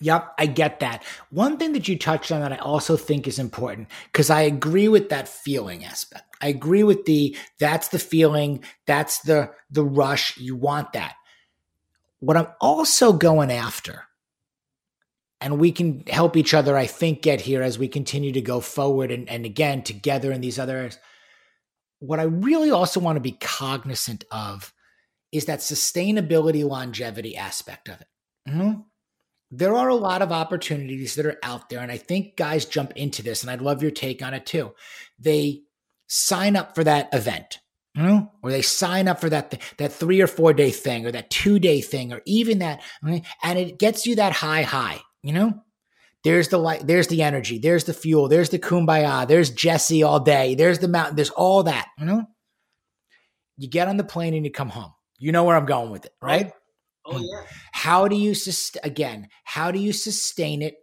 Yep, I get that. One thing that you touched on that I also think is important because I agree with that feeling aspect. I agree with the that's the feeling, that's the the rush, you want that. What I'm also going after, and we can help each other, I think, get here as we continue to go forward and, and again together in these other areas. What I really also want to be cognizant of is that sustainability longevity aspect of it. Mm-hmm. There are a lot of opportunities that are out there, and I think guys jump into this, and I'd love your take on it too. They sign up for that event you know, or they sign up for that th- that three or four day thing, or that two day thing, or even that, and it gets you that high high. You know, there's the light, there's the energy, there's the fuel, there's the kumbaya, there's Jesse all day, there's the mountain, there's all that. You know, you get on the plane and you come home. You know where I'm going with it, right? Oh, yeah. How do you sustain again? How do you sustain it?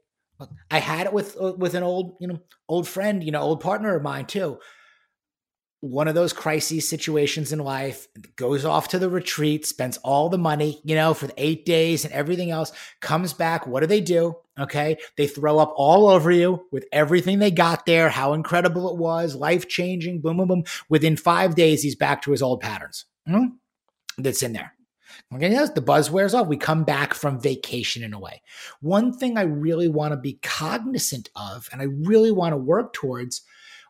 I had it with with an old, you know, old friend, you know, old partner of mine too one of those crises situations in life, goes off to the retreat, spends all the money, you know, for the eight days and everything else, comes back. What do they do? Okay. They throw up all over you with everything they got there, how incredible it was, life changing, boom, boom, boom. Within five days, he's back to his old patterns. Mm-hmm. That's in there. The buzz wears off. We come back from vacation in a way. One thing I really want to be cognizant of and I really want to work towards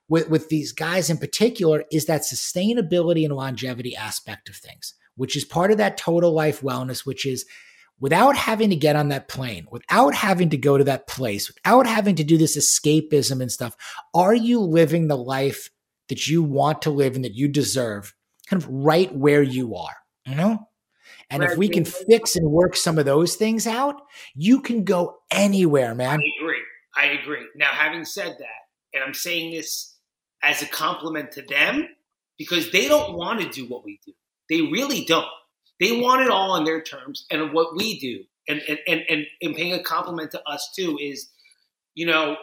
with, with these guys in particular is that sustainability and longevity aspect of things, which is part of that total life wellness, which is without having to get on that plane, without having to go to that place, without having to do this escapism and stuff, are you living the life that you want to live and that you deserve kind of right where you are, you know? And if we can fix and work some of those things out, you can go anywhere, man. I agree. I agree. Now, having said that, and I'm saying this as a compliment to them because they don't want to do what we do. They really don't. They want it all on their terms. And what we do, and, and, and, and paying a compliment to us too, is, you know,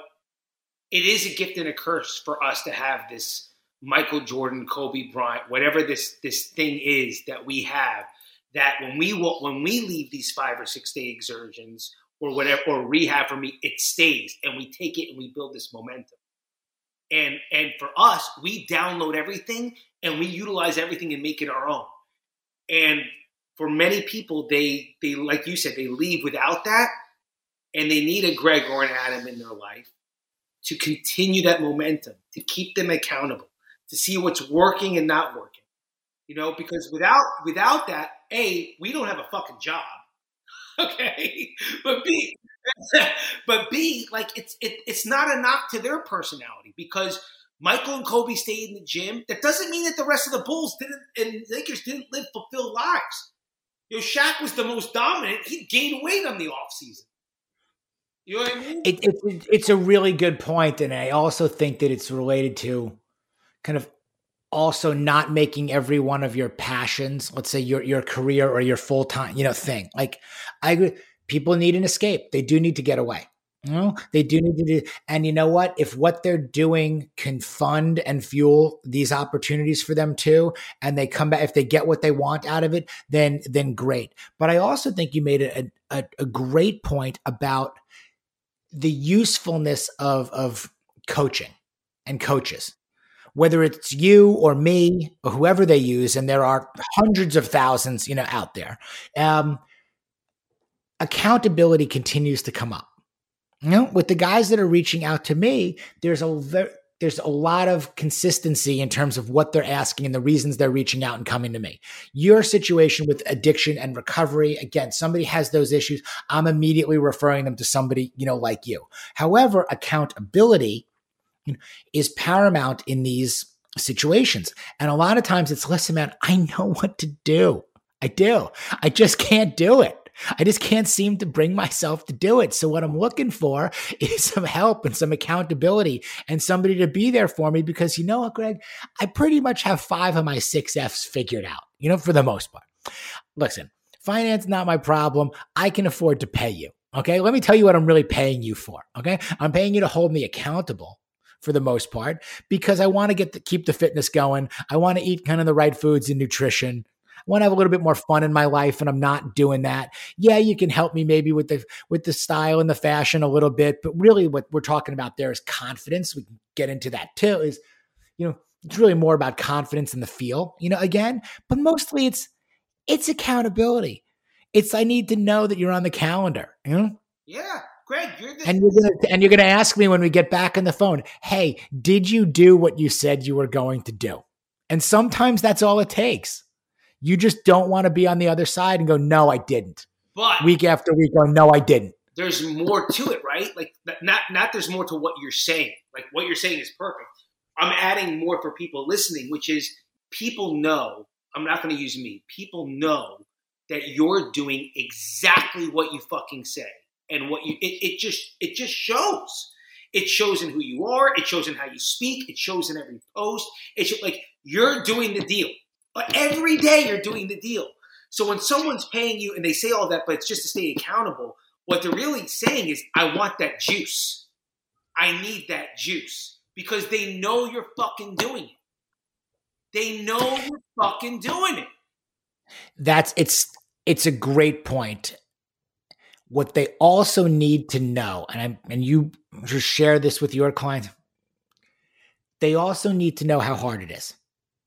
it is a gift and a curse for us to have this Michael Jordan, Kobe Bryant, whatever this this thing is that we have, that when we when we leave these five or six day exertions or whatever or rehab for me, it stays and we take it and we build this momentum. And and for us, we download everything and we utilize everything and make it our own. And for many people, they they like you said, they leave without that, and they need a Greg or an Adam in their life to continue that momentum, to keep them accountable, to see what's working and not working. You know, because without without that, a we don't have a fucking job. Okay, but b but b like it's it, it's not a knock to their personality because Michael and Kobe stayed in the gym. That doesn't mean that the rest of the Bulls didn't and Lakers didn't live fulfilled lives. You know, Shaq was the most dominant. He gained weight on the offseason. You know what I mean? It, it, it's a really good point, and I also think that it's related to kind of also not making every one of your passions, let's say your your career or your full time, you know, thing. Like I people need an escape. They do need to get away. You know, they do need to do, and you know what? If what they're doing can fund and fuel these opportunities for them too, and they come back, if they get what they want out of it, then then great. But I also think you made a, a, a great point about the usefulness of of coaching and coaches whether it's you or me or whoever they use, and there are hundreds of thousands, you know, out there. Um, accountability continues to come up. You know, with the guys that are reaching out to me, there's a there's a lot of consistency in terms of what they're asking and the reasons they're reaching out and coming to me. Your situation with addiction and recovery, again, somebody has those issues. I'm immediately referring them to somebody, you know, like you. However, accountability is paramount in these situations. And a lot of times it's, listen, man, I know what to do. I do. I just can't do it. I just can't seem to bring myself to do it. So what I'm looking for is some help and some accountability and somebody to be there for me because you know what, Greg, I pretty much have five of my six F's figured out, you know, for the most part. Listen, finance not my problem. I can afford to pay you. Okay. Let me tell you what I'm really paying you for. Okay. I'm paying you to hold me accountable for the most part because I want to get to keep the fitness going. I want to eat kind of the right foods and nutrition I want to have a little bit more fun in my life and I'm not doing that. Yeah, you can help me maybe with the with the style and the fashion a little bit, but really what we're talking about there is confidence. We can get into that too is you know, it's really more about confidence and the feel, you know, again, but mostly it's it's accountability. It's I need to know that you're on the calendar, you know? Yeah. Greg, you're the- and you're gonna and you're gonna ask me when we get back on the phone, hey, did you do what you said you were going to do? And sometimes that's all it takes. You just don't want to be on the other side and go, no, I didn't. But week after week, go, no, I didn't. There's more to it, right? Like not not there's more to what you're saying. Like what you're saying is perfect. I'm adding more for people listening, which is people know. I'm not going to use me. People know that you're doing exactly what you fucking say, and what you. It, it just it just shows. It shows in who you are. It shows in how you speak. It shows in every post. It's like you're doing the deal. But every day you're doing the deal. So when someone's paying you and they say all that, but it's just to stay accountable, what they're really saying is, I want that juice. I need that juice because they know you're fucking doing it. They know you're fucking doing it. That's it's it's a great point. What they also need to know, and I and you just share this with your clients, they also need to know how hard it is.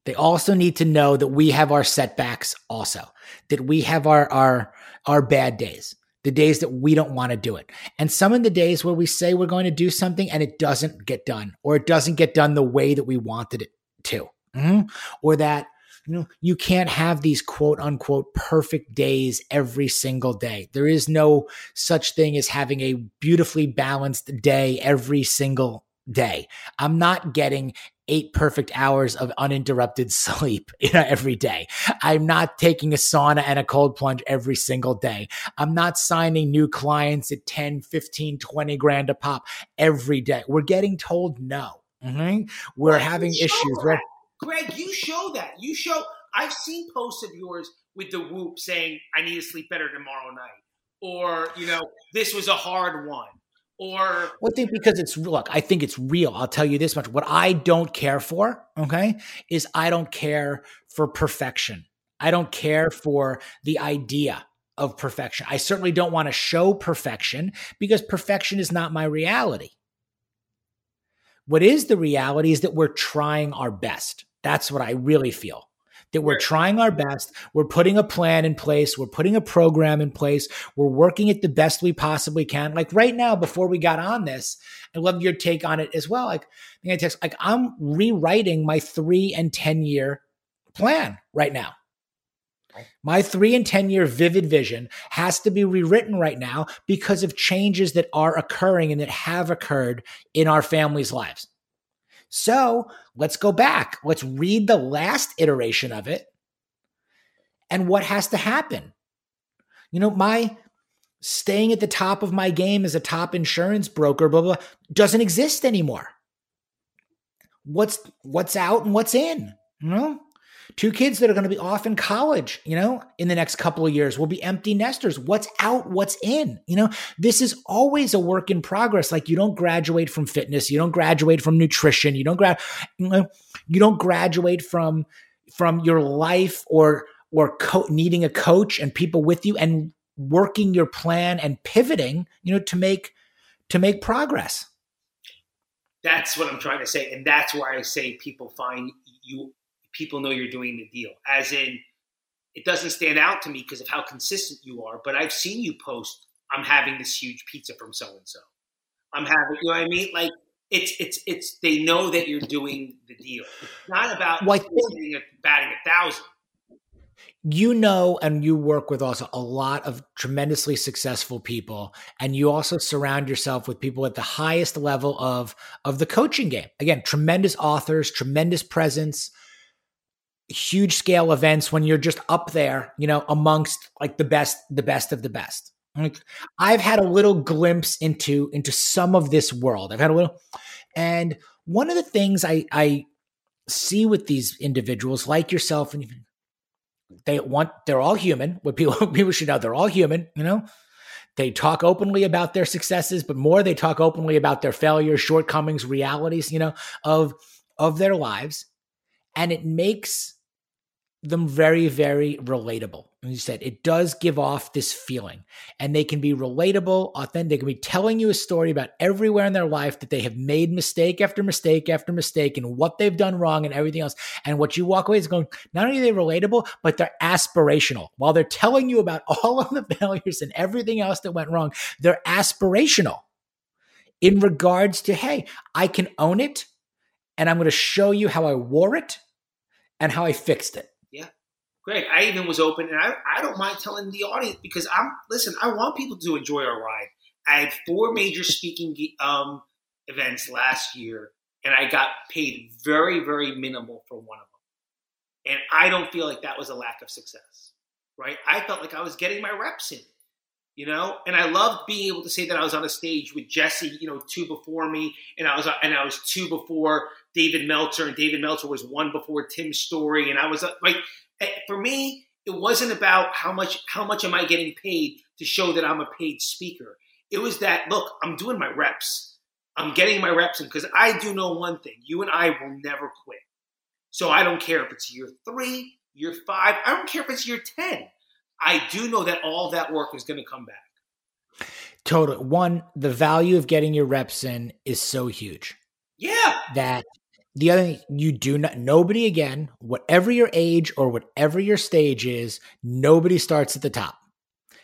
They also need to know that we have our setbacks also, that we have our, our, our bad days, the days that we don't want to do it. And some of the days where we say we're going to do something and it doesn't get done, or it doesn't get done the way that we wanted it to, mm-hmm. or that, you know, you can't have these quote unquote perfect days every single day. There is no such thing as having a beautifully balanced day every single day. I'm not getting eight perfect hours of uninterrupted sleep you know, every day. I'm not taking a sauna and a cold plunge every single day. I'm not signing new clients at 10, 15, 20 grand a pop every day. We're getting told no. Mm-hmm. We're having issues. Right? Greg, you show that. You show. I've seen posts of yours with the whoop saying, I need to sleep better tomorrow night. Or, you know, this was a hard one or I think because it's look, I think it's real. I'll tell you this much. What I don't care for, okay, is I don't care for perfection. I don't care for the idea of perfection. I certainly don't want to show perfection because perfection is not my reality. What is the reality is that we're trying our best. That's what I really feel. That we're trying our best. We're putting a plan in place. We're putting a program in place. We're working it the best we possibly can. Like right now, before we got on this, I love your take on it as well. Like, like I'm rewriting my three and 10 year plan right now. My three and 10 year vivid vision has to be rewritten right now because of changes that are occurring and that have occurred in our families' lives. So let's go back. Let's read the last iteration of it and what has to happen. You know, my staying at the top of my game as a top insurance broker, blah, blah, blah doesn't exist anymore. What's what's out and what's in? You know? Two kids that are going to be off in college, you know, in the next couple of years will be empty nesters. What's out, what's in? You know, this is always a work in progress. Like you don't graduate from fitness, you don't graduate from nutrition, you don't grad you, know, you don't graduate from from your life or or co- needing a coach and people with you and working your plan and pivoting, you know, to make to make progress. That's what I'm trying to say, and that's why I say people find you people know you're doing the deal. As in, it doesn't stand out to me because of how consistent you are, but I've seen you post, I'm having this huge pizza from so and so. I'm having, you know what I mean? Like, it's it's it's they know that you're doing the deal. It's not about well, a, batting a thousand. You know, and you work with also a lot of tremendously successful people, and you also surround yourself with people at the highest level of of the coaching game. Again, tremendous authors, tremendous presence, huge scale events when you're just up there, you know, amongst like the best, the best of the best. Like I've had a little glimpse into into some of this world. I've had a little, and one of the things I I see with these individuals like yourself and they want they're all human. What people people should know they're all human. You know, they talk openly about their successes, but more they talk openly about their failures, shortcomings, realities. You know of of their lives, and it makes them very, very relatable. And you said it does give off this feeling, and they can be relatable, authentic. They can be telling you a story about everywhere in their life that they have made mistake after mistake after mistake, and what they've done wrong, and everything else. And what you walk away is going, not only are they relatable, but they're aspirational. While they're telling you about all of the failures and everything else that went wrong, they're aspirational in regards to, hey, I can own it, and I'm going to show you how I wore it and how I fixed it. Greg, I even was open, and I, I don't mind telling the audience because I'm listen. I want people to enjoy our ride. I had four major speaking um, events last year, and I got paid very, very minimal for one of them. And I don't feel like that was a lack of success, right? I felt like I was getting my reps in, you know. And I loved being able to say that I was on a stage with Jesse, you know, two before me, and I was and I was two before David Meltzer, and David Meltzer was one before Tim Storey, and I was like Eh, for me, it wasn't about how much how much am I getting paid to show that I'm a paid speaker. It was that look, I'm doing my reps. I'm getting my reps in because I do know one thing: you and I will never quit. So I don't care if it's year three, year five. I don't care if it's year ten. I do know that all that work is going to come back. Total one, the value of getting your reps in is so huge. Yeah. That the other thing you do not nobody again whatever your age or whatever your stage is nobody starts at the top.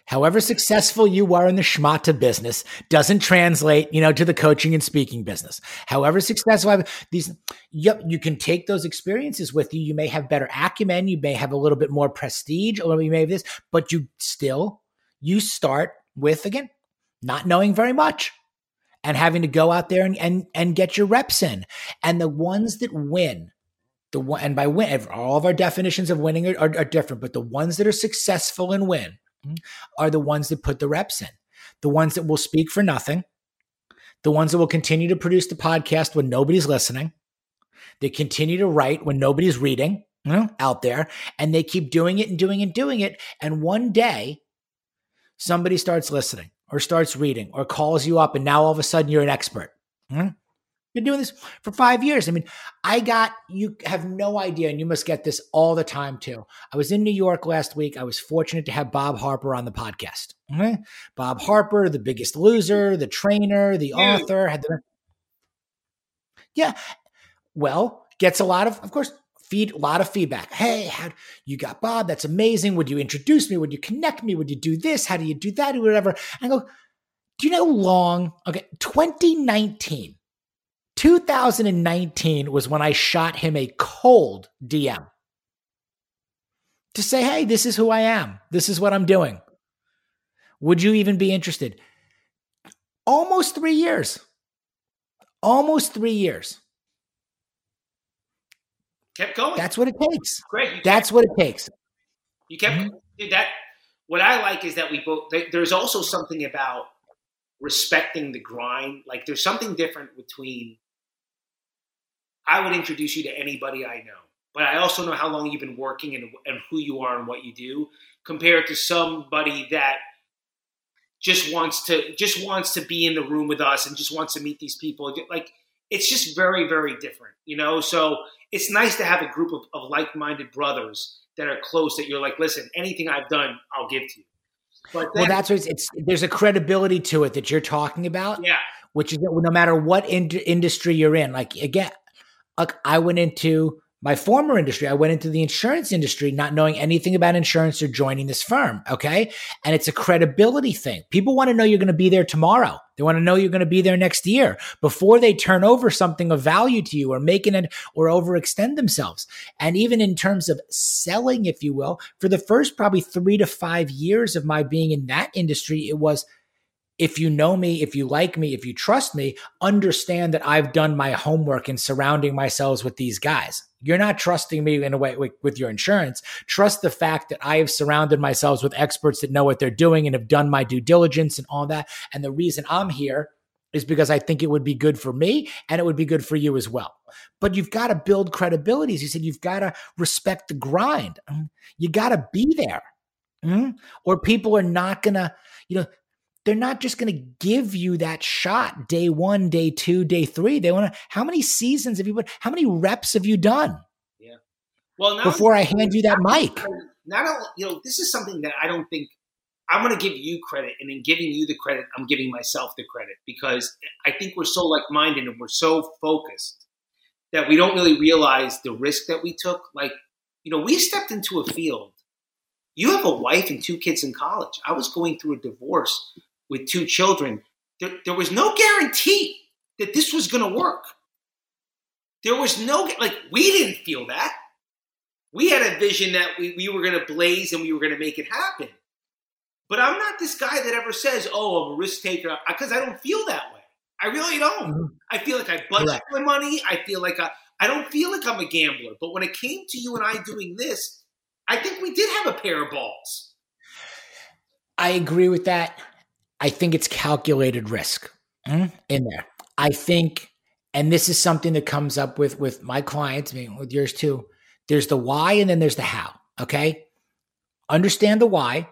However successful you are in the schmata business doesn't translate you know to the coaching and speaking business. However successful these yep you can take those experiences with you. You may have better acumen you may have a little bit more prestige a little bit have this but you still you start with again not knowing very much and having to go out there and, and, and get your reps in. And the ones that win, the one, and by win, all of our definitions of winning are, are, are different, but the ones that are successful and win hmm, are the ones that put the reps in, the ones that will speak for nothing, the ones that will continue to produce the podcast when nobody's listening. They continue to write when nobody's reading you know, out there, and they keep doing it and doing and doing it. And one day, somebody starts listening or starts reading or calls you up and now all of a sudden you're an expert. Hmm? Been doing this for five years. I mean, I got, you have no idea, and you must get this all the time too. I was in New York last week. I was fortunate to have Bob Harper on the podcast. Okay? Bob Harper, the biggest loser, the trainer, the author, had the. Yeah. Well, gets a lot of, of course, feed a lot of feedback. Hey, how you got Bob? That's amazing. Would you introduce me? Would you connect me? Would you do this? How do you do that? Or whatever. And I go, do you know long? Okay, 2019. 2019 was when I shot him a cold DM to say, hey, this is who I am. This is what I'm doing. Would you even be interested? Almost three years. Almost three years. Kept going. That's what it takes. Great. That's what it takes. You kept mm-hmm. that. What I like is that we both. There's also something about respecting the grind. Like there's something different between. I would introduce you to anybody I know, but I also know how long you've been working and, and who you are and what you do, compared to somebody that just wants to just wants to be in the room with us and just wants to meet these people. Like it's just very very different, you know. So it's nice to have a group of, of like-minded brothers that are close that you're like, listen, anything I've done, I'll give to you. But then, well, that's what it's, it's, There's a credibility to it that you're talking about. Yeah. Which is no matter what in- industry you're in. Like again, like I went into my former industry. I went into the insurance industry not knowing anything about insurance or joining this firm. Okay. And it's a credibility thing. People want to know you're going to be there tomorrow. They want to know you're going to be there next year before they turn over something of value to you or making it or overextend themselves. And even in terms of selling, if you will, for the first probably three to five years of my being in that industry, it was if you know me, if you like me, if you trust me, understand that I've done my homework in surrounding myself with these guys. You're not trusting me in a way with, with, your insurance. Trust the fact that I have surrounded myself with experts that know what they're doing and have done my due diligence and all that. And the reason I'm here is because I think it would be good for me and it would be good for you as well. But you've got to build credibility. As you said, you've got to respect the grind. You got to be there. Mm-hmm. Or people are not going to, you know, they're not just going to give you that shot day one, day two, day three. They want to, how many seasons have you put, how many reps have you done? Yeah. Well, before I hand you that mic. Not only, you know, this is something that I don't think I'm going to give you credit. And in giving you the credit, I'm giving myself the credit because I think we're so like minded and we're so focused that we don't really realize the risk that we took. Like, you know, we stepped into a field. You have a wife and two kids in college. I was going through a divorce with two children, there, there was no guarantee that this was going to work. There was no, like, we didn't feel that. We had a vision that we, we were going to blaze and we were going to make it happen. But I'm not this guy that ever says, oh, I'm a risk taker, because I don't feel that way. I really don't. Mm-hmm. I feel like I budget Correct. my money. I feel like I, I don't feel like I'm a gambler. But when it came to you and I doing this, I think we did have a pair of balls. I agree with that. I think it's calculated risk mm, in there. I think, and this is something that comes up with with my clients, I mean, with yours too. There's the why, and then there's the how. Okay, understand the why,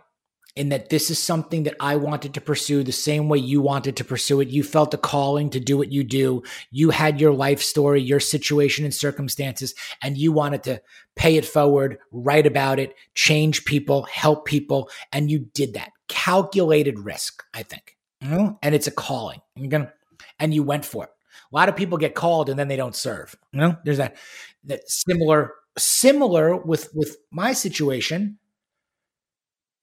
in that this is something that I wanted to pursue the same way you wanted to pursue it. You felt a calling to do what you do. You had your life story, your situation and circumstances, and you wanted to pay it forward, write about it, change people, help people. And you did that. Calculated risk, I think. Mm-hmm. And it's a calling. You're gonna, and you went for it. A lot of people get called and then they don't serve. You know, there's that that similar similar with with my situation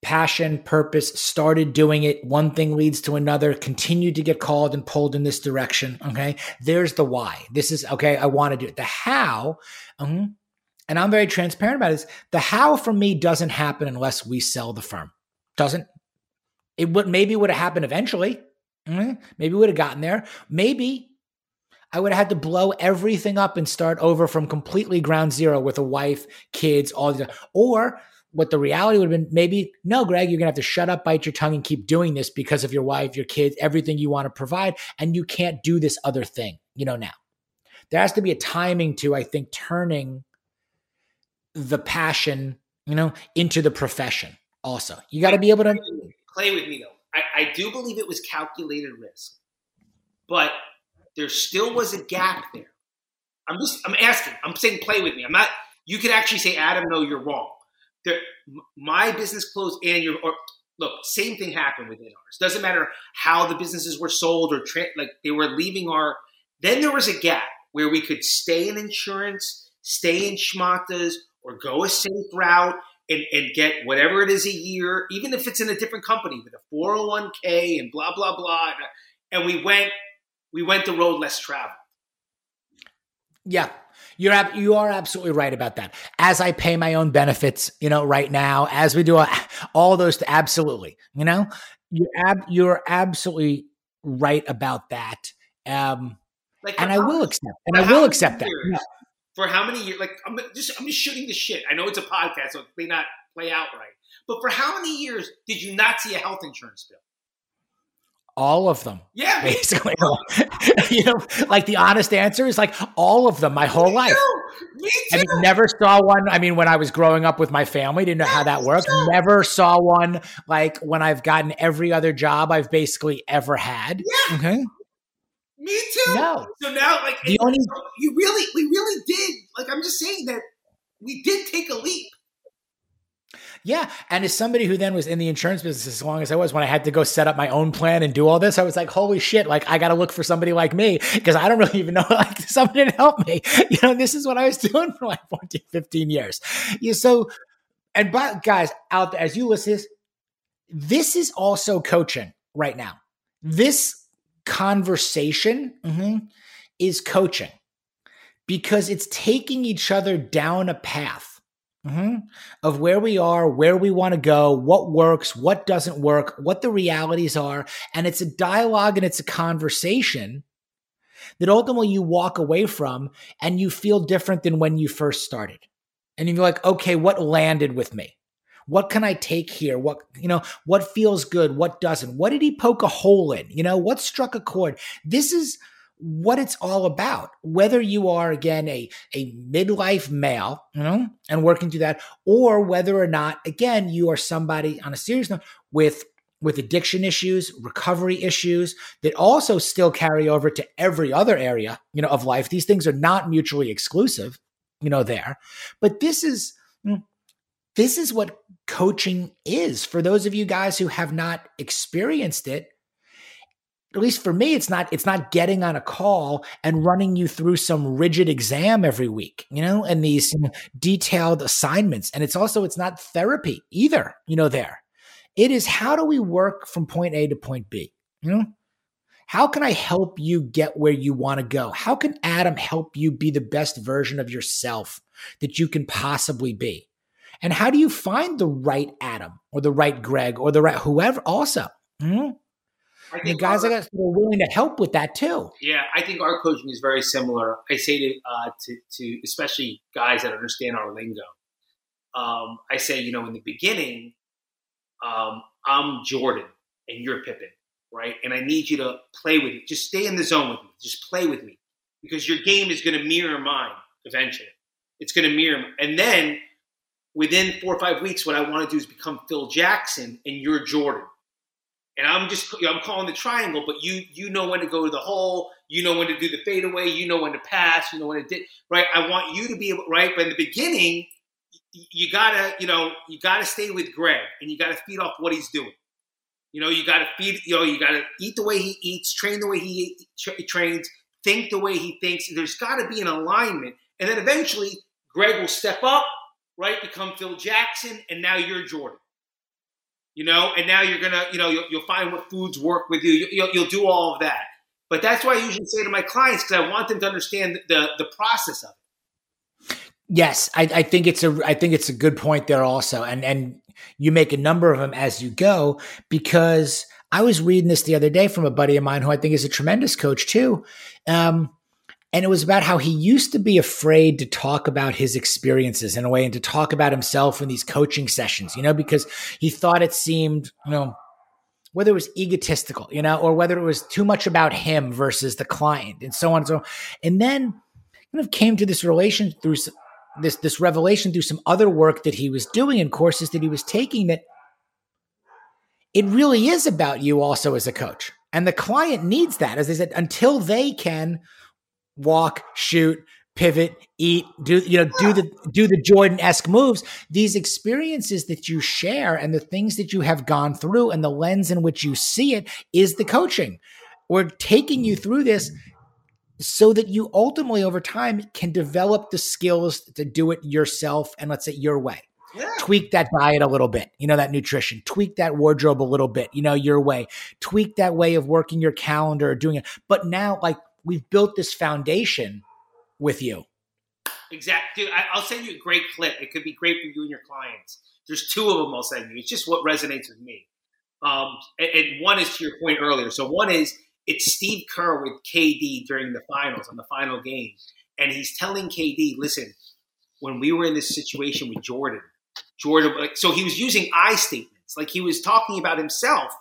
passion, purpose, started doing it. One thing leads to another, continued to get called and pulled in this direction. Okay. There's the why. This is, okay, I want to do it. The how, um, and I'm very transparent about this. The how for me doesn't happen unless we sell the firm. Doesn't. It would maybe would have happened eventually. Mm-hmm. Maybe would have gotten there. Maybe I would have had to blow everything up and start over from completely ground zero with a wife, kids, all the or what the reality would have been maybe no greg you're going to have to shut up bite your tongue and keep doing this because of your wife your kids everything you want to provide and you can't do this other thing you know now there has to be a timing to i think turning the passion you know into the profession also you got to be able to play with me though I, I do believe it was calculated risk but there still was a gap there. I'm just I'm asking. I'm saying play with me. I'm not. You could actually say, Adam, no, you're wrong. There, my business closed and your or look, same thing happened within ours. Doesn't matter how the businesses were sold or tra- like they were leaving our. Then there was a gap where we could stay in insurance, stay in schmatas, or go a safe route and, and get whatever it is a year, even if it's in a different company with a 401k and blah blah blah. And we went we went the road less traveled. Yeah, you're ab- you are absolutely right about that. As I pay my own benefits, you know, right now, as we do a, all those, absolutely, you know, you're ab- you're absolutely right about that. Um, like and I will accept, and I will accept years, that. For how many years? Like I'm just I'm just shooting the shit. I know it's a podcast, so it may not play out right. But for how many years did you not see a health insurance bill? all of them. Yeah, basically. you know, like the honest answer is like all of them. My whole me life. Too. Me too. I mean, never saw one. I mean, when I was growing up with my family, didn't know yeah, how that worked. Never saw one like when I've gotten every other job I've basically ever had. Yeah. Okay. Me too. No. So now, like, the only you really, we really did. Like, I'm just saying that we did take a leap. Yeah. And as somebody who then was in the insurance business as long as I was, when I had to go set up my own plan and do all this, I was like, holy shit, like I got to look for somebody like me because I don't really even know like somebody to help me. You know, this is what I was doing for like 14, 15 years. Yeah. So, and but guys out there, as you listen this, this is also coaching right now. This conversation mm-hmm, is coaching because it's taking each other down a path Mm-hmm. Of where we are, where we want to go, what works, what doesn't work, what the realities are. And it's a dialogue and it's a conversation that ultimately you walk away from and you feel different than when you first started. And you're like, okay, what landed with me? What can I take here? What, you know, what feels good? What doesn't? What did he poke a hole in? You know, what struck a chord? This is what it's all about. Whether you are again a a midlife male, you know, and working through that, or whether or not again you are somebody on a serious note with with addiction issues, recovery issues that also still carry over to every other area, you know, of life. These things are not mutually exclusive, you know, there. But this is mm, this is what coaching is. For those of you guys who have not experienced it at least for me it's not it's not getting on a call and running you through some rigid exam every week you know and these detailed assignments. And it's also it's not therapy either you know there. It is how do we work from point a to point b you know? How can i help you get where you want to go? How can adam help you be the best version of yourself that you can possibly be and how do you find the right adam or the right greg or the right whoever also mm-hmm. I think the guys our, like us are willing to help with that too. Yeah, I think our coaching is very similar. I say to uh, to, to especially guys that understand our lingo. Um, I say, you know, in the beginning, um, I'm Jordan and you're Pippen, right? And I need you to play with it. Just stay in the zone with me. Just play with me because your game is going to mirror mine eventually. It's going to mirror, and then within four or five weeks, what I want to do is become Phil Jackson and you're Jordan and I'm just I'm calling the triangle, but you you know when to go to the hole, you know when to do the fadeaway, you know when to pass, you know when to did right. I want you to be able right, but in the beginning, you gotta you know you gotta stay with Greg, and you gotta feed off what he's doing. You know, you gotta feed. You know, you gotta eat the way he eats, train the way he tra- trains, think the way he thinks. There's got to be an alignment, and then eventually Greg will step up, right, become Phil Jackson, and now you're Jordan you know, and now you're gonna, you know, you'll, you'll find what foods work with you. You'll, you'll, do all of that. But that's why I usually say to my clients because I want them to understand the the process of it. Yes, I, I think it's a I think it's a good point there also, and and you make a number of them as you go because I was reading this the other day from a buddy of mine who I think is a tremendous coach too. Um, and it was about how he used to be afraid to talk about his experiences in a way and to talk about himself in these coaching sessions, you know, because he thought it seemed, you know, whether it was egotistical, you know, or whether it was too much about him versus the client and so on and so on. And then kind of came to this relation through this, this revelation through some other work that he was doing and courses that he was taking that it really is about you also as a coach And the client needs that, as they said, until they can walk, shoot, pivot, eat, do you know, do the do the Jordan-esque moves. These experiences that you share and the things that you have gone through and the lens in which you see it is the coaching. We're taking you through this so that you ultimately over time can develop the skills to do it yourself and let's say your way. Yeah. Tweak that diet a little bit, you know, that nutrition, tweak that wardrobe a little bit, you know, your way, tweak that way of working your calendar or doing it. But now, like, we've built this foundation with you. Exactly. Dude, I, will send you a great clip. It could be great for you and your clients. There's two of them I'll send you. It's just what resonates with me. Um, and, and one is to your point earlier. So one is it's Steve Kerr with KD during the finals on the final game, and he's telling KD, "Listen, when we were in this situation with Jordan, Jordan, like, so he was using I statements, like he was talking about himself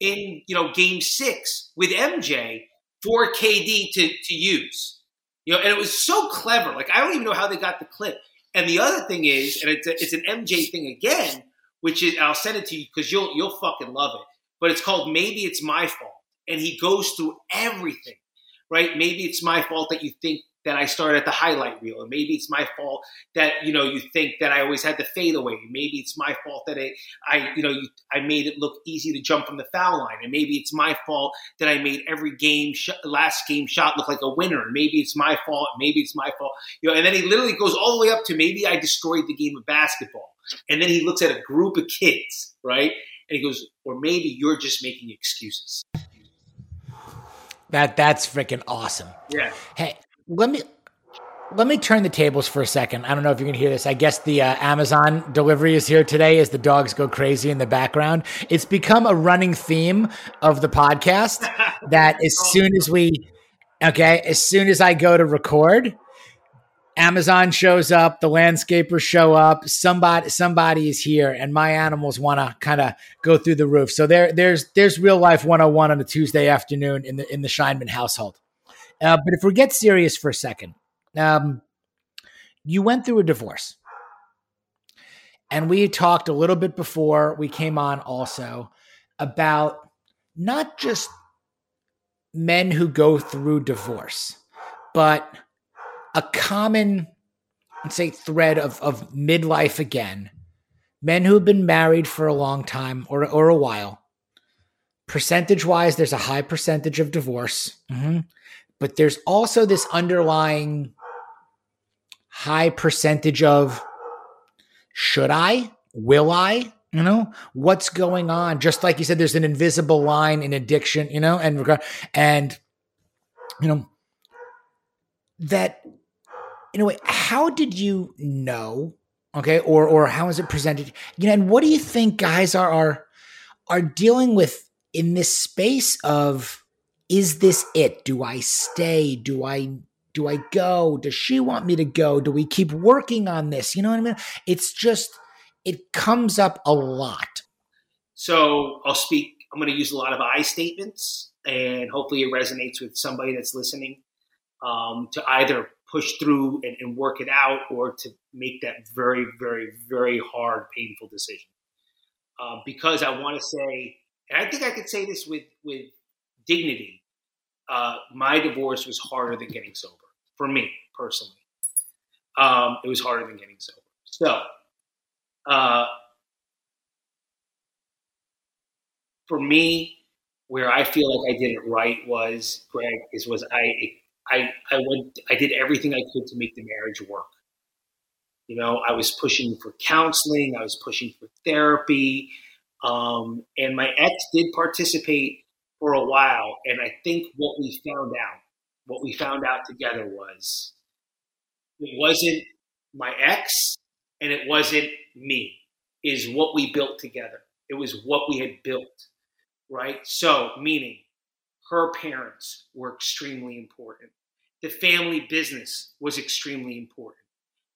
in you know Game Six with MJ for KD to to use, you know, and it was so clever. Like I don't even know how they got the clip. And the other thing is, and it's a, it's an MJ thing again, which is I'll send it to you because you'll you'll fucking love it. But it's called Maybe It's My Fault and he goes through everything, right? Maybe it's my fault that you think that I started at the highlight reel, and maybe it's my fault that you know you think that I always had the fade away. Maybe it's my fault that it, I you know, you, I made it look easy to jump from the foul line, and maybe it's my fault that I made every game sh- last game shot look like a winner. And maybe it's my fault. Maybe it's my fault. You know, and then he literally goes all the way up to maybe I destroyed the game of basketball, and then he looks at a group of kids, right? And he goes, or maybe you're just making excuses. That that's freaking awesome. Yeah. Hey, let me let me turn the tables for a second. I don't know if you can hear this. I guess the uh, Amazon delivery is here today as the dogs go crazy in the background. It's become a running theme of the podcast that as soon as we, okay, as soon as I go to record, Amazon shows up, the landscapers show up, somebody somebody is here, and my animals want to kind of go through the roof. So there there's there's real life 101 on a Tuesday afternoon in the in the Scheinman household. Uh, but if we get serious for a second, um, you went through a divorce, and we talked a little bit before we came on also about not just men who go through divorce, but a common, let's say, thread of, of midlife again. Men who have been married for a long time or, or a while. Percentage wise, there's a high percentage of divorce. Mm-hmm. But there's also this underlying high percentage of should I? Will I? You know, what's going on? Just like you said, there's an invisible line in addiction, you know, and regard and you know that in a way, how did you know? Okay, or or how is it presented? You know, and what do you think guys are are are dealing with in this space of is this it? Do I stay? Do I do I go? Does she want me to go? Do we keep working on this? You know what I mean? It's just it comes up a lot. So I'll speak. I'm going to use a lot of I statements, and hopefully it resonates with somebody that's listening. Um, to either push through and, and, work it out or to make that very, very, very hard, painful decision. Uh, because I want to say, and I think I could say this with, with dignity, uh, my divorce was harder than getting sober for me personally. Um, it was harder than getting sober. So, uh, for me, where I feel like I did it right was Greg is was I I, I went, I did everything I could to make the marriage work. You know, I was pushing for counseling, I was pushing for therapy. Um, and my ex did participate for a while. And I think what we found out, what we found out together was it wasn't my ex and it wasn't me, is what we built together. It was what we had built, right? So, meaning her parents were extremely important. The family business was extremely important.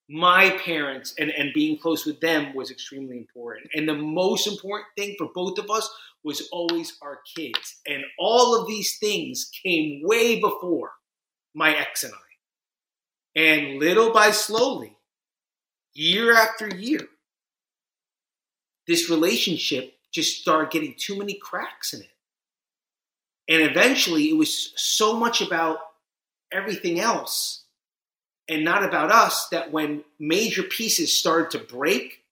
My parents and, and being close with them was extremely important. And the most important thing for both of us was always our kids. And all of these things came way before my ex and I. And little by slowly, year after year, this relationship just started getting too many cracks in it. And eventually, it was so much about everything else and not about us that when major pieces started to break,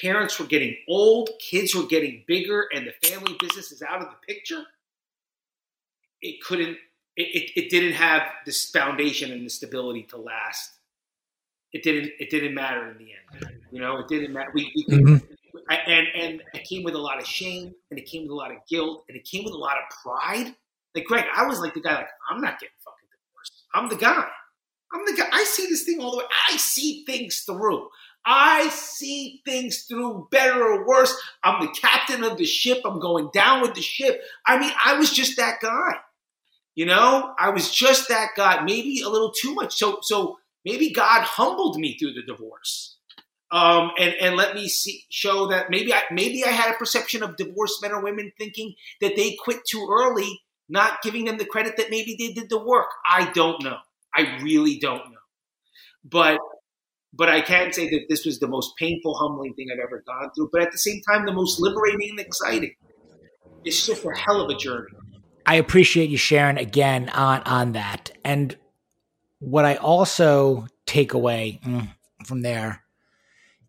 parents were getting old, kids were getting bigger, and the family business is out of the picture. It couldn't, it, it, it didn't have this foundation and the stability to last. It didn't, it didn't matter in the end. You know, it didn't matter. We, we mm-hmm. I, and and it came with a lot of shame, and it came with a lot of guilt, and it came with a lot of pride. Like Greg, I was like the guy, like I'm not getting fucking divorced. I'm the guy. I'm the guy. I see this thing all the way. I see things through. I see things through better or worse. I'm the captain of the ship. I'm going down with the ship. I mean, I was just that guy. You know, I was just that guy. Maybe a little too much. So, so maybe God humbled me through the divorce, um, and and let me see show that maybe I maybe I had a perception of divorced men or women thinking that they quit too early, not giving them the credit that maybe they did the work. I don't know. I really don't know. But but I can say that this was the most painful, humbling thing I've ever gone through. But at the same time, the most liberating and exciting. It's just a hell of a journey. I appreciate you sharing again on on that. And what I also take away mm, from there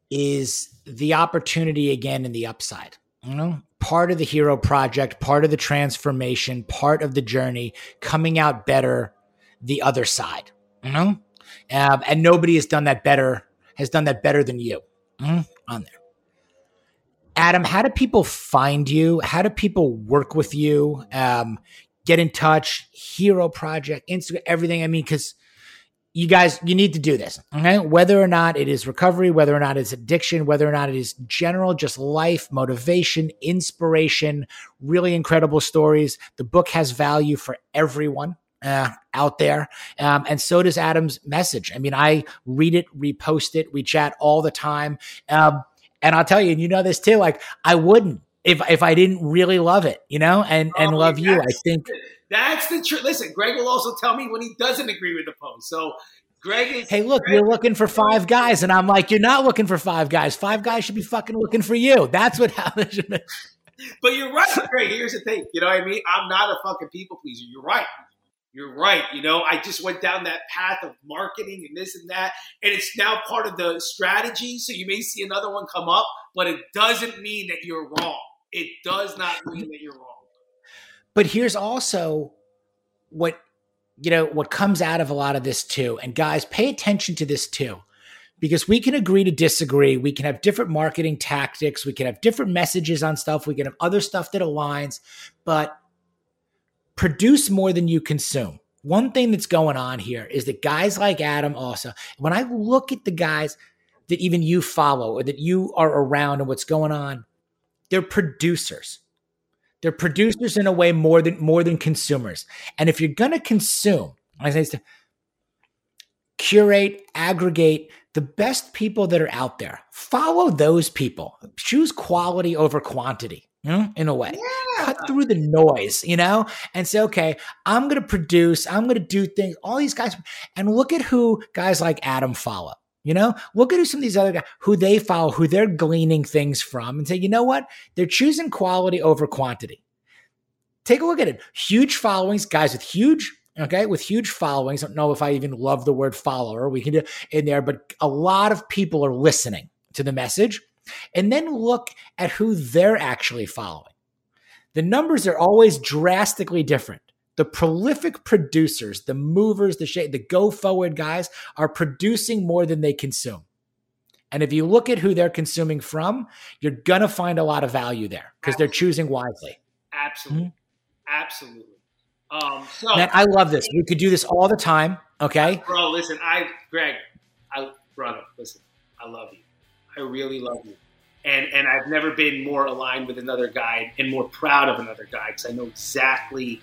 is the opportunity again in the upside. You know, part of the hero project, part of the transformation, part of the journey, coming out better the other side. You know, um, and nobody has done that better. Has done that better than you mm, on there. Adam, how do people find you? How do people work with you? Um, get in touch, Hero Project, Instagram, everything. I mean, because you guys, you need to do this. Okay. Whether or not it is recovery, whether or not it's addiction, whether or not it is general, just life, motivation, inspiration, really incredible stories. The book has value for everyone uh, out there. Um, and so does Adam's message. I mean, I read it, repost it, we chat all the time. Um, and I'll tell you, and you know this too, like I wouldn't if if I didn't really love it, you know, and and oh, love you. I think that's the truth. Listen, Greg will also tell me when he doesn't agree with the post. So Greg is Hey, look, Greg, you're looking for five guys, and I'm like, you're not looking for five guys. Five guys should be fucking looking for you. That's what happens. but you're right, Greg. Here's the thing. You know what I mean? I'm not a fucking people pleaser. You're right you're right. You know, I just went down that path of marketing and this and that, and it's now part of the strategy. So you may see another one come up, but it doesn't mean that you're wrong. It does not mean that you're wrong. But here's also what you know what comes out of a lot of this too. And guys, pay attention to this too. Because we can agree to disagree. We can have different marketing tactics. We can have different messages on stuff. We can have other stuff that aligns. But produce more than you consume. One thing that's going on here is that guys like Adam also, when I look at the guys that even you follow or that you are around and what's going on, they're producers. They're producers in a way more than more than consumers. And if you're gonna consume, I say to curate, aggregate the best people that are out there. Follow those people. Choose quality over quantity you know, in a way. Yeah. Cut through the noise, you know, and say, okay, I'm going to produce, I'm going to do things, all these guys, and look at who guys like Adam follow. You know, look at who some of these other guys who they follow, who they're gleaning things from, and say, you know what? They're choosing quality over quantity. Take a look at it. Huge followings, guys with huge okay, with huge followings. I don't know if I even love the word follower. We can do in there, but a lot of people are listening to the message and then look at who they're actually following. The numbers are always drastically different. The prolific producers, the movers, the sh- the go forward guys are producing more than they consume. And if you look at who they're consuming from, you're going to find a lot of value there because they're choosing wisely. Absolutely. Mm-hmm. Absolutely. Um, so, Man, I love this. We could do this all the time. Okay. Bro, listen, I, Greg, I, brother, listen, I love you. I really love you. And, and I've never been more aligned with another guy and more proud of another guy because I know exactly,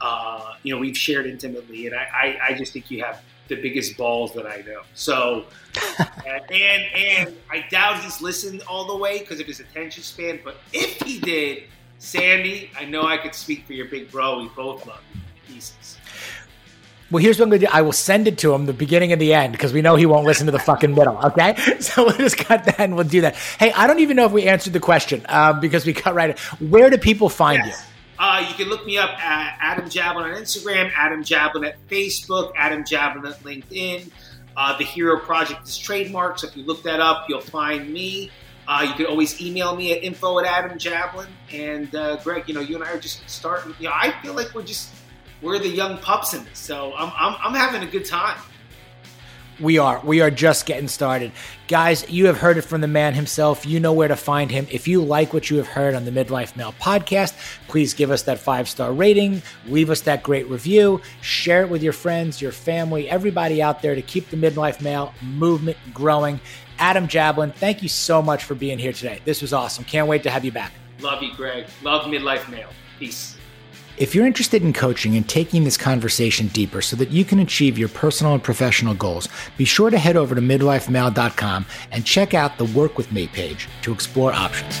uh, you know, we've shared intimately, and I, I, I, just think you have the biggest balls that I know. So, and and I doubt he's listened all the way because of his attention span. But if he did, Sandy, I know I could speak for your big bro. We both love you. Pieces. Well, here's what I'm going to do. I will send it to him the beginning and the end because we know he won't listen to the fucking middle. Okay. So we'll just cut that and we'll do that. Hey, I don't even know if we answered the question uh, because we cut right. Where do people find yes. you? Uh, you can look me up at Adam Jablin on Instagram, Adam Jablin at Facebook, Adam Jablin at LinkedIn. Uh, the Hero Project is trademarked, so if you look that up, you'll find me. Uh, you can always email me at info at Adam Jablin. And uh, Greg, you know, you and I are just starting. You know, I feel like we're just we're the young pups in this, so I'm I'm, I'm having a good time. We are. We are just getting started. Guys, you have heard it from the man himself. You know where to find him. If you like what you have heard on the Midlife Male podcast, please give us that five star rating, leave us that great review, share it with your friends, your family, everybody out there to keep the Midlife Male movement growing. Adam Jablin, thank you so much for being here today. This was awesome. Can't wait to have you back. Love you, Greg. Love Midlife Male. Peace. If you're interested in coaching and taking this conversation deeper so that you can achieve your personal and professional goals, be sure to head over to midlifemale.com and check out the Work With Me page to explore options.